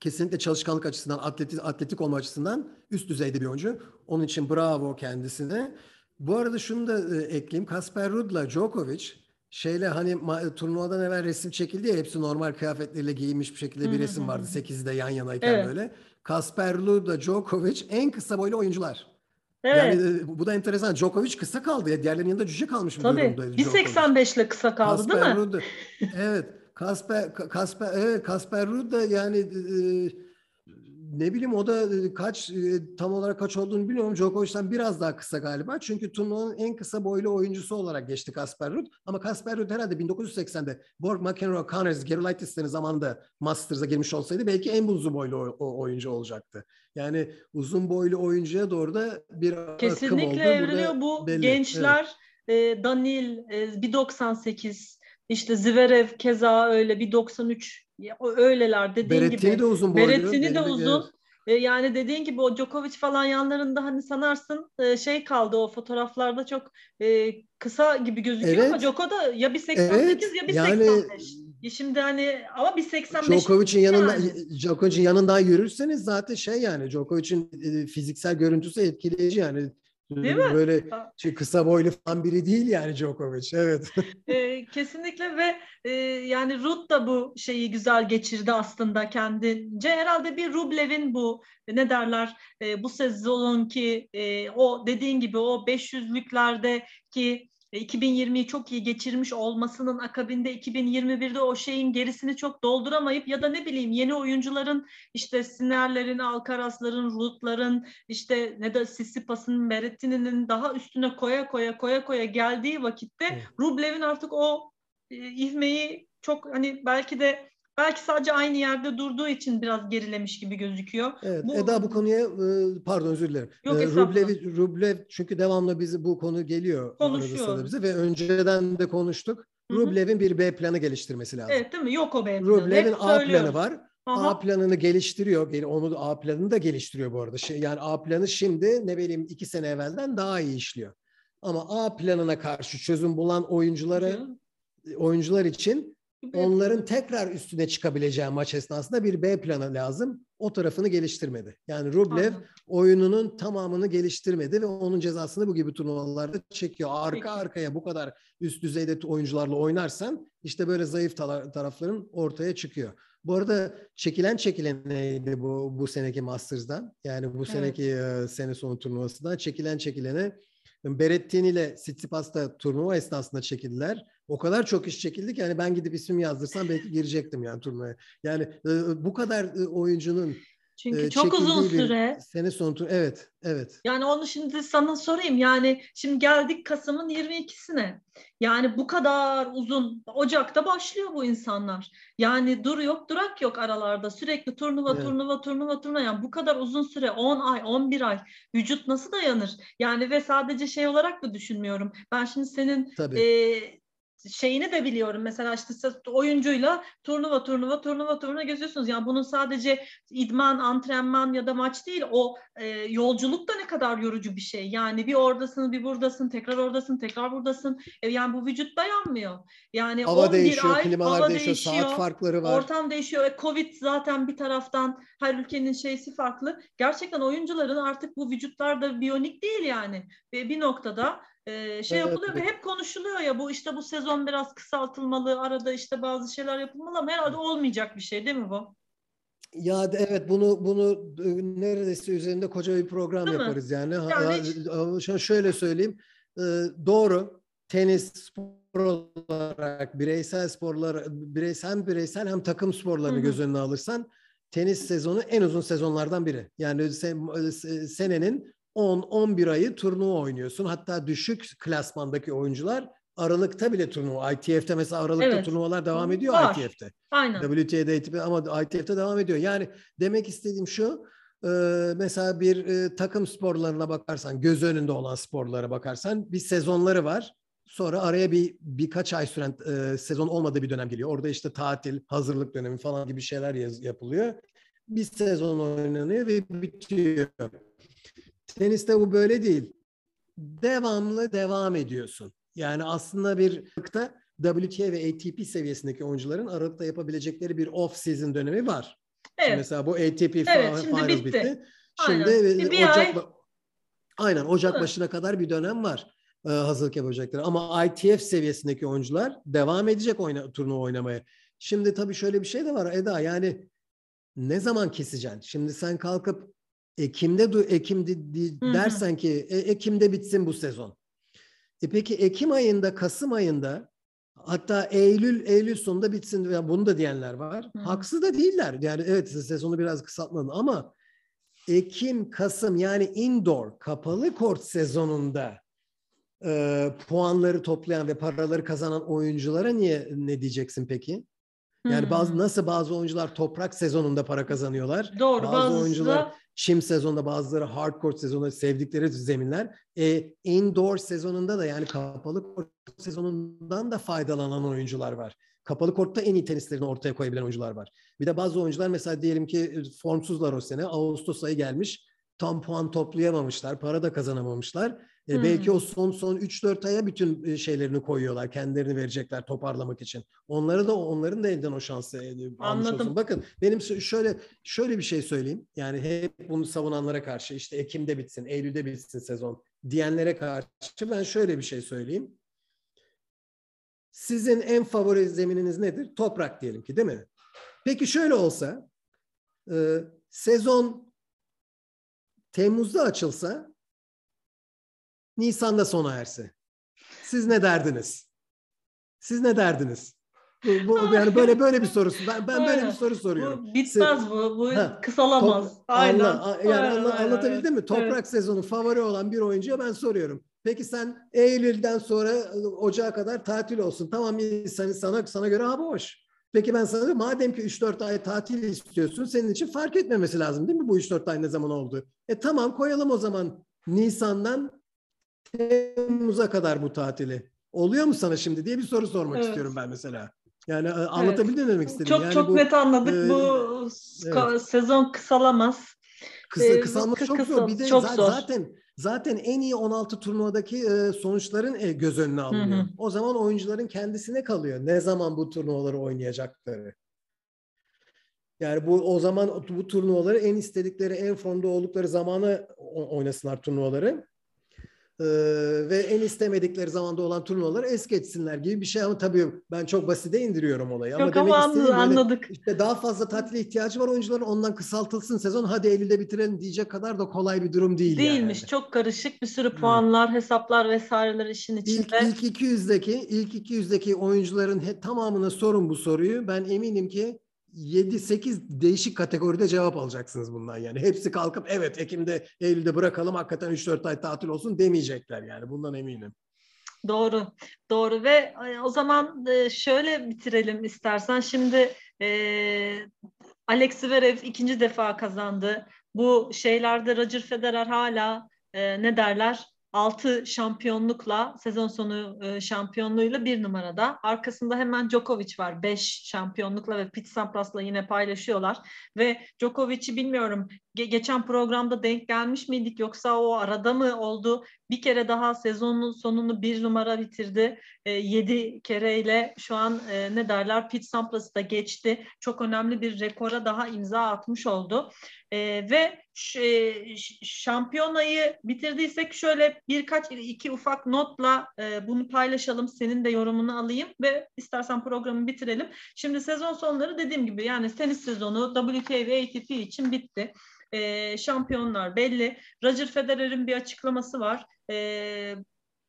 kesinlikle çalışkanlık açısından, atletik, atletik olma açısından üst düzeyde bir oyuncu. Onun için bravo kendisine. Bu arada şunu da e, ekleyeyim. Kasper Ruud'la Djokovic şeyle hani ma- turnuvadan evvel resim çekildi ya hepsi normal kıyafetleriyle giyinmiş bir şekilde bir resim vardı. hı. Sekizde de yan yanayken Evet. böyle. Kasper Ruud'la Djokovic en kısa boylu oyuncular. Evet. Yani e, bu da enteresan. Djokovic kısa kaldı ya. Diğerlerinin yanında cüce kalmış bir Tabii. durumda. Djokovic. 1.85 ile kısa kaldı değil Kasper mi? Ruud evet. Kasper Ka- Kasper evet Kasper Ruud da yani e, ne bileyim o da e, kaç e, tam olarak kaç olduğunu bilmiyorum. Djokovic'ten biraz daha kısa galiba. Çünkü turnuvanın en kısa boylu oyuncusu olarak geçti Kasper Ruud. Ama Kasper Ruud herhalde 1980'de Borg McEnroe, Connors, Gerulaitis'lerin zamanında Masters'a girmiş olsaydı belki en uzun boylu oyuncu olacaktı. Yani uzun boylu oyuncuya doğru da bir akım oldu. Kesinlikle Burada evriliyor bu belli. gençler. e, Danil e, 1.98 işte Zverev keza öyle 1.93 Ya, o- öyleler dediğin Berettini gibi. de uzun boylu. Berettini de uzun. evet. E, yani dediğin gibi o Djokovic falan yanlarında hani sanarsın e, şey kaldı o fotoğraflarda çok e, kısa gibi gözüküyor ama Evet. Djoko da ya 1.88 Evet, ya 1.85. yani Ya Şimdi hani ama 1.85 Djokovic'in yanında yani. Djokovic'in yanından yürürseniz zaten şey yani Djokovic'in e, fiziksel görüntüsü etkileyici yani. Değil mi? Böyle şey, kısa boylu falan biri değil yani Djokovic. Evet. E, kesinlikle ve e, yani Ruud da bu şeyi güzel geçirdi aslında kendince. Herhalde bir Rublev'in bu ne derler e, bu sezonki e, o dediğin gibi o 500'lüklerdeki e, 2020'yi çok iyi geçirmiş olmasının akabinde 2021'de o şeyin gerisini çok dolduramayıp ya da ne bileyim yeni oyuncuların işte Sinerlerin, Alcaraz'ların, Ruud'ların işte ne de Sissipas'ın, Berrettini'nin daha üstüne koya koya koya koya geldiği vakitte Evet. Rublev'in artık o e, ivmeyi çok hani belki de belki sadece aynı yerde durduğu için biraz gerilemiş gibi gözüküyor. Evet. Bu- Eda bu konuya e, pardon özür dilerim. Yok, E. Rublev, Rublev çünkü devamlı bizi bu konu geliyor Konuşuyor. bize ve önceden de konuştuk. Rublev'in bir B planı geliştirmesi lazım. Evet değil mi? Yok o benim. Rublev'in A planı var. Aha. A planını geliştiriyor. Gel- Onu A planını da geliştiriyor bu arada. Şey, yani A planı şimdi ne bileyim iki sene evvelden daha iyi işliyor. Ama A planına karşı çözüm bulan oyunculara oyuncular için onların tekrar üstüne çıkabileceği maç esnasında bir B planı lazım. O tarafını geliştirmedi. Yani Rublev Anladım. oyununun tamamını geliştirmedi ve onun cezasını bu gibi turnuvalarda çekiyor. Arka Peki. arkaya bu kadar üst düzeyde oyuncularla oynarsan işte böyle zayıf tarafların ortaya çıkıyor. Bu arada çekilen çekilen neydi bu bu seneki Masters'dan? Yani bu seneki e, sene sonu turnuvasından çekilen çekilene Berrettini ile Tsitsipas da turnuva esnasında çekildiler. O kadar çok iş çekildi ki yani ben gidip ismimi yazdırsam belki girecektim yani turnuvaya. Yani e, bu kadar e, oyuncunun Çünkü e, çok uzun süre. Sene sonu tur- evet evet. Yani onu şimdi sana sorayım. Yani şimdi geldik Kasım'ın 22'sine. Yani bu kadar uzun Ocak'ta başlıyor bu insanlar. Yani dur yok durak yok aralarda. Sürekli turnuva Evet. turnuva turnuva turnuva. Yani bu kadar uzun süre 10 ay 11 ay vücut nasıl dayanır? Yani ve sadece şey olarak da düşünmüyorum. Ben şimdi senin Tabii. e, şeyini de biliyorum. Mesela işte oyuncuyla turnuva turnuva turnuva turnuva geziyorsunuz. Yani bunun sadece idman, antrenman ya da maç değil. O e, yolculuk da ne kadar yorucu bir şey. Yani bir oradasın, bir buradasın, tekrar oradasın, tekrar buradasın. E, yani bu vücut dayanmıyor. Yani Hava 11 değişiyor, ay klimalar hava değişiyor, saat farkları var. Ortam değişiyor. E, Covid zaten bir taraftan her ülkenin şeysi farklı. Gerçekten oyuncuların artık bu vücutlar da biyonik değil yani. Ve bir noktada e, şey Evet. yapılıyor ve hep konuşuluyor ya bu işte bu sezon biraz kısaltılmalı. Arada işte bazı şeyler yapılmalı ama herhalde olmayacak bir şey değil mi bu? Ya evet bunu bunu e, neredeyse üzerinde koca bir program Değil mi? yaparız yani. Ha- Yani ha- hiç- şu- şöyle söyleyeyim. E, Doğru. Tenis spor olarak bireysel sporlar bireysel hem bireysel hem takım sporlarını Hı hı. göz önüne alırsan tenis sezonu en uzun sezonlardan biri. Yani se- se- senenin 10-11 ayı turnuva oynuyorsun. Hatta düşük klasmandaki oyuncular Aralık'ta bile turnuva. ITF'te mesela Aralık'ta evet. turnuvalar devam ediyor Var. ITF'te. Aynen. WTA'de ama ITF'te devam ediyor. Yani demek istediğim şu mesela bir takım sporlarına bakarsan göz önünde olan sporlara bakarsan bir sezonları var. Sonra araya bir birkaç ay süren e, sezon olmadığı bir dönem geliyor. Orada işte tatil, hazırlık dönemi falan gibi şeyler yaz, yapılıyor. Bir sezon oynanıyor ve bitiyor. Teniste bu böyle değil. Devamlı devam ediyorsun. Yani aslında bir WTA ve ATP seviyesindeki oyuncuların Aralık'ta yapabilecekleri bir off-season dönemi var. Evet. Şimdi mesela bu ATP evet, Finals bitti. bitti. Şimdi Aynen. Bir Ocak ay... Aynen Ocak Hı. başına kadar bir dönem var e, hazırlık yapacakları. Ama ITF seviyesindeki oyuncular devam edecek oyna, turnuva oynamaya. Şimdi tabii şöyle bir şey de var Eda yani ne zaman keseceksin? Şimdi sen kalkıp Ekim'de Ekim'de dersen ki e, Ekim'de bitsin bu sezon. E peki Ekim ayında, Kasım ayında hatta Eylül Eylül sonunda bitsin ya bunu da diyenler var. Hı. Haksız da değiller. Yani evet sezonu biraz kısaltmadın ama Ekim, Kasım yani indoor kapalı kort sezonunda e, puanları toplayan ve paraları kazanan oyunculara niye ne diyeceksin peki? Yani bazı nasıl bazı oyuncular toprak sezonunda para kazanıyorlar. Doğru. Bazı, bazı oyuncular da... çim sezonunda bazıları hardcore sezonunda sevdikleri zeminler. E, indoor sezonunda da yani kapalı kort sezonundan da faydalanan oyuncular var. Kapalı kortta en iyi tenislerini ortaya koyabilen oyuncular var. Bir de bazı oyuncular mesela diyelim ki e, formsuzlar o sene. Ağustos ayı gelmiş. Tam puan toplayamamışlar. Para da kazanamamışlar. E, hmm. Belki o son son 3-4 aya bütün e, şeylerini koyuyorlar. Kendilerini verecekler toparlamak için. Onları da onların da elinden o şansı e, almış Anladım. olsun. Bakın benim şöyle şöyle bir şey söyleyeyim. Yani hep bunu savunanlara karşı işte Ekim'de bitsin, Eylül'de bitsin sezon diyenlere karşı ben şöyle bir şey söyleyeyim. Sizin en favori zemininiz nedir? Toprak diyelim ki değil mi? Peki şöyle olsa e, sezon Temmuz'da açılsa Nisan'da sona erse. Siz ne derdiniz? Siz ne derdiniz? Bu, bu yani böyle böyle bir sorusu. Ben ben böyle bir soru soruyorum. Bu bitmez bu. Bu ha, kısalamaz. Top, Aynen. Anla, yani aynen, anla, anlatabildim mi? Toprak evet. sezonu favori olan bir oyuncuya ben soruyorum. Peki sen Eylül'den sonra Ocağa kadar tatil olsun. Tamam sana sana sana göre hava hoş. Peki ben sana madem ki 3-4 ay tatil istiyorsun senin için fark etmemesi lazım değil mi bu 3-4 ay ne zaman oldu? E tamam koyalım o zaman Nisan'dan Temmuz'a kadar bu tatili. Oluyor mu sana şimdi diye bir soru sormak evet. istiyorum ben mesela. Yani e, anlatabildim evet. demek istedim. Çok yani çok bu, net anladık. E, bu evet. sezon kısalamaz. Kısa, ee, kısalması çok zor. Bir de çok zaten, zor. zaten zaten en iyi 16 turnuvadaki e, sonuçların e, göz önüne alınıyor. Hı hı. O zaman oyuncuların kendisine kalıyor. Ne zaman bu turnuvaları oynayacakları. Yani bu o zaman bu turnuvaları en istedikleri, en formda oldukları zamanı oynasınlar turnuvaları. Ee, ve en istemedikleri zamanda olan turnuvaları es geçsinler gibi bir şey ama tabii ben çok basite indiriyorum olayı. Yok ama, ama demek anladık. İşte daha fazla tatile ihtiyacı var oyuncuların ondan kısaltılsın sezon hadi Eylül'de bitirelim diyecek kadar da kolay bir durum değil Değilmiş. Yani. Çok karışık bir sürü puanlar, hmm. hesaplar vesaireler işin içinde. İlk, ilk 200'deki ilk 200'deki oyuncuların he, tamamına sorun bu soruyu. Ben eminim ki 7-8 değişik kategoride cevap alacaksınız bundan yani. Hepsi kalkıp evet Ekim'de, Eylül'de bırakalım hakikaten 3-4 ay tatil olsun demeyecekler yani. Bundan eminim. Doğru, doğru ve o zaman e, şöyle bitirelim istersen. Şimdi e, Alex Zverev ikinci defa kazandı. Bu şeylerde Roger Federer hala e, ne derler 6 şampiyonlukla sezon sonu e, şampiyonluğuyla bir numarada. Arkasında hemen Djokovic var 5 şampiyonlukla ve Pete Sampras'la yine paylaşıyorlar. Ve Djokovic'i bilmiyorum ge- geçen programda denk gelmiş miydik yoksa o arada mı oldu? Bir kere daha sezonun sonunu bir numara bitirdi. E, 7 kereyle şu an e, ne derler Pete Sampras'ı da geçti. Çok önemli bir rekora daha imza atmış oldu. E, ve e, şampiyonayı bitirdiysek şöyle birkaç iki ufak notla e, bunu paylaşalım. Senin de yorumunu alayım ve istersen programı bitirelim. Şimdi sezon sonları dediğim gibi yani tenis sezonu WTA ve ATP için bitti. E, şampiyonlar belli. Roger Federer'in bir açıklaması var. E,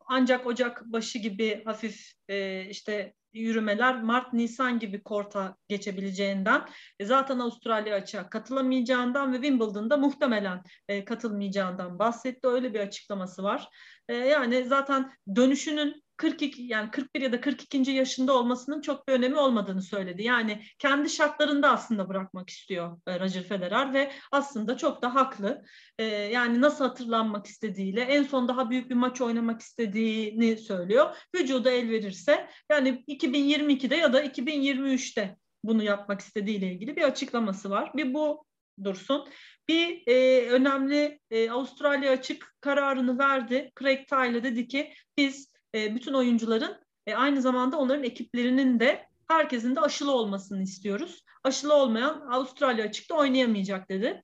ancak Ocak başı gibi hafif e, işte yürümeler Mart-Nisan gibi korta geçebileceğinden e, zaten Avustralya açığa katılamayacağından ve Wimbledon'da muhtemelen e, katılmayacağından bahsetti. Öyle bir açıklaması var. E, yani zaten dönüşünün 42 yani 41 ya da 42. yaşında olmasının çok bir önemi olmadığını söyledi. Yani kendi şartlarında aslında bırakmak istiyor e, Roger Federer ve aslında çok da haklı. E, yani nasıl hatırlanmak istediğiyle en son daha büyük bir maç oynamak istediğini söylüyor. Vücuda el verirse yani 2022'de ya da 2023'te bunu yapmak istediğiyle ilgili bir açıklaması var. Bir bu dursun. Bir e, önemli e, Avustralya açık kararını verdi. Craig Tyler dedi ki biz e, bütün oyuncuların e, aynı zamanda onların ekiplerinin de herkesin de aşılı olmasını istiyoruz. Aşılı olmayan Avustralya açıkta oynayamayacak dedi.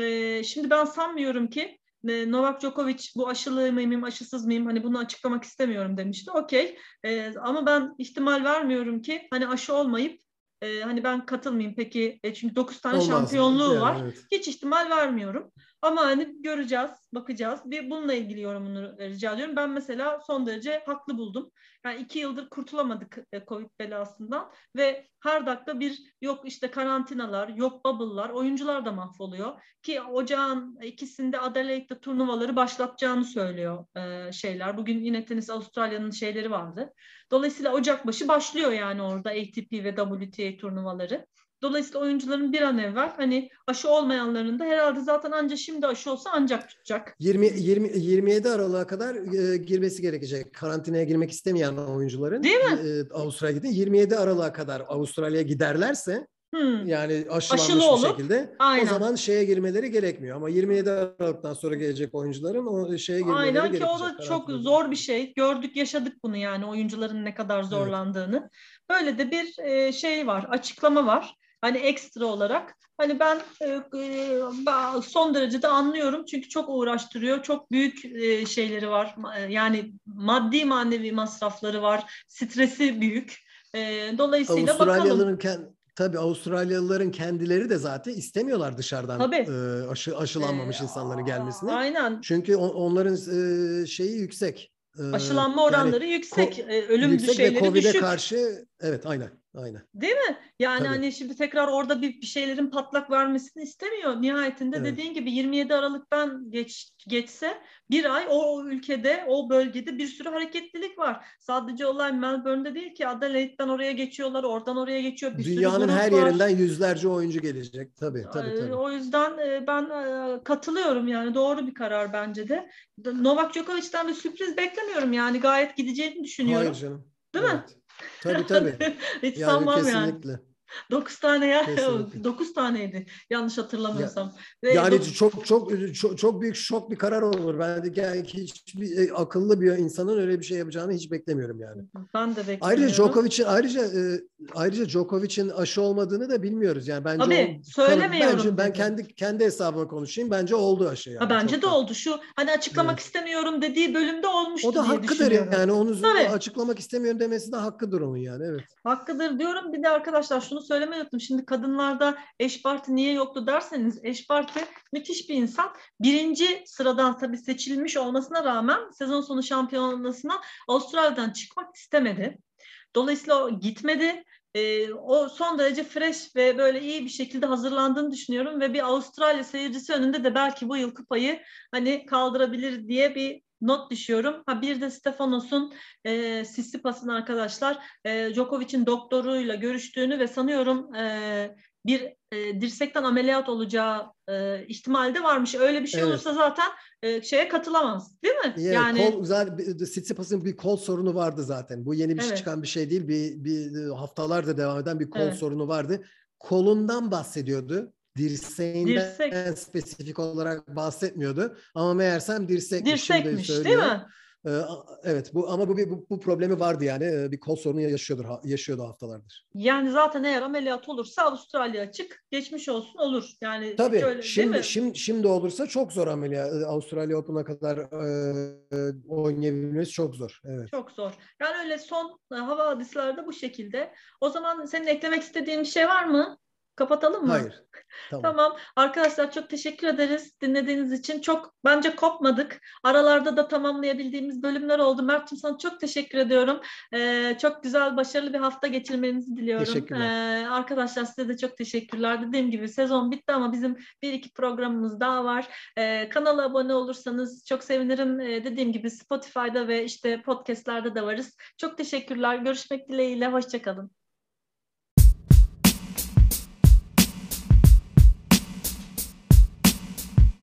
E, şimdi ben sanmıyorum ki e, Novak Djokovic bu aşılı mıyım, aşısız mıyım hani bunu açıklamak istemiyorum demişti. Okey e, ama ben ihtimal vermiyorum ki hani aşı olmayıp e, hani ben katılmayayım peki e, çünkü 9 tane Olmaz. şampiyonluğu yani, var. Evet. Hiç ihtimal vermiyorum. Ama hani göreceğiz, bakacağız. Bir bununla ilgili yorumunu rica ediyorum. Ben mesela son derece haklı buldum. Yani iki yıldır kurtulamadık e, Covid belasından ve her dakika bir yok işte karantinalar, yok bubble'lar, oyuncular da mahvoluyor. Ki ocağın ikisinde Adelaide'de turnuvaları başlatacağını söylüyor e, şeyler. Bugün yine tenis Avustralya'nın şeyleri vardı. Dolayısıyla Ocak başı başlıyor yani orada ATP ve WTA turnuvaları. Dolayısıyla oyuncuların bir an evvel hani aşı olmayanların da herhalde zaten ancak şimdi aşı olsa ancak tutacak. 20, 20 27 Aralık'a kadar e, girmesi gerekecek. Karantinaya girmek istemeyen oyuncuların. Değil mi? E, Avustralya'da 27 Aralık'a kadar Avustralya'ya giderlerse Hmm. Yani aşılanmış Aşılı bir olup, şekilde. Aynen. O zaman şeye girmeleri gerekmiyor. Ama 27 Aralık'tan sonra gelecek oyuncuların o şeye girmeleri Aynen gerekecek. Aynen ki o da çok zor bir şey. Gördük yaşadık bunu yani oyuncuların ne kadar zorlandığını. Evet. Böyle de bir e, şey var, açıklama var. Hani ekstra olarak. Hani ben e, e, son derecede anlıyorum çünkü çok uğraştırıyor. Çok büyük e, şeyleri var. Yani maddi manevi masrafları var. Stresi büyük. Dolayısıyla Avustralyalıların bakalım. Tabii Avustralyalıların kendileri de zaten istemiyorlar dışarıdan Tabii. E, aşı, aşılanmamış ee, insanların gelmesini. Aynen. Çünkü on, onların e, şeyi yüksek. Aşılanma oranları yani, yüksek, ölüm yüksek düzeyleri ve COVID'e düşük. karşı evet aynen. Aynen. Değil mi? Yani Tabii. hani şimdi tekrar orada bir, bir şeylerin patlak vermesini istemiyor. Nihayetinde evet. dediğin gibi 27 Aralık'tan geç, geçse bir ay o ülkede, o bölgede bir sürü hareketlilik var. Sadece olay Melbourne'de değil ki Adelaide'den oraya geçiyorlar, oradan oraya geçiyor. Bir Dünyanın sürü her var. yerinden yüzlerce oyuncu gelecek. Tabii, tabii, tabii. O yüzden e, ben e, katılıyorum yani doğru bir karar bence de. Novak Djokovic'ten bir sürpriz beklemiyorum yani gayet gideceğini düşünüyorum. Hayır canım. Değil evet. mi? Tabii tabii. Hiç yani sanmam kesinlikle. yani. 9 tane ya. Kesinlikle. 9 taneydi. Yanlış hatırlamıyorsam. Ya, yani dokuz... çok çok çok çok büyük şok bir karar olur. Ben de yani hiçbir e, akıllı bir insanın öyle bir şey yapacağını hiç beklemiyorum yani. Ben de beklemiyorum. Ayrıca Djokovic'in ayrıca e, ayrıca Djokovic'in aşı olmadığını da bilmiyoruz. Yani bence Tabii, o, söylemiyorum. Bence ben kendi kendi hesabıma konuşayım. Bence oldu aşı yani. Ha, bence de oldu. Şu hani açıklamak evet. istemiyorum dediği bölümde olmuştu O da hakkıdır yani. Onu Tabii. açıklamak istemiyorum demesi de hakkıdır onun yani. Evet. Hakkıdır diyorum. Bir de arkadaşlar şunu söylemeyi unuttum. Şimdi kadınlarda eş parti niye yoktu derseniz eş parti müthiş bir insan. Birinci sıradan tabii seçilmiş olmasına rağmen sezon sonu şampiyonasına Avustralya'dan çıkmak istemedi. Dolayısıyla o gitmedi. E, o son derece fresh ve böyle iyi bir şekilde hazırlandığını düşünüyorum ve bir Avustralya seyircisi önünde de belki bu yıl kupayı hani kaldırabilir diye bir not düşüyorum. Ha bir de Stefanos'un e, Sissipas'ın arkadaşlar e, Djokovic'in doktoruyla görüştüğünü ve sanıyorum e, bir e, dirsekten ameliyat olacağı e, ihtimali de varmış. Öyle bir şey evet. olursa zaten e, şeye katılamaz. Değil mi? Yeah, yani kol, zaten Sitsipas'ın bir kol sorunu vardı zaten. Bu yeni bir evet. çıkan bir şey değil. Bir, bir haftalardır devam eden bir kol evet. sorunu vardı. Kolundan bahsediyordu dirseğinden Dirsek. spesifik olarak bahsetmiyordu. Ama meğersem dirsekmiş. Dirsekmiş değil mi? Ee, evet bu ama bu, bu bu problemi vardı yani ee, bir kol sorunu yaşıyordur yaşıyordu haftalardır. Yani zaten eğer ameliyat olursa Avustralya açık geçmiş olsun olur. Yani Tabii öyle, şimdi şimdi şimdi olursa çok zor ameliyat. Ee, Avustralya Open'a kadar e, oynayabilmesi çok zor. Evet. Çok zor. Yani öyle son e, hava hadislerde bu şekilde. O zaman senin eklemek istediğin bir şey var mı? Kapatalım mı? Hayır. Tamam. tamam. Arkadaşlar çok teşekkür ederiz dinlediğiniz için. Çok bence kopmadık. Aralarda da tamamlayabildiğimiz bölümler oldu. Mert'cim sana çok teşekkür ediyorum. Ee, çok güzel, başarılı bir hafta geçirmenizi diliyorum. Teşekkürler. Ee, arkadaşlar size de çok teşekkürler. Dediğim gibi sezon bitti ama bizim bir iki programımız daha var. Ee, kanala abone olursanız çok sevinirim. Ee, dediğim gibi Spotify'da ve işte podcastlerde de varız. Çok teşekkürler. Görüşmek dileğiyle. Hoşçakalın.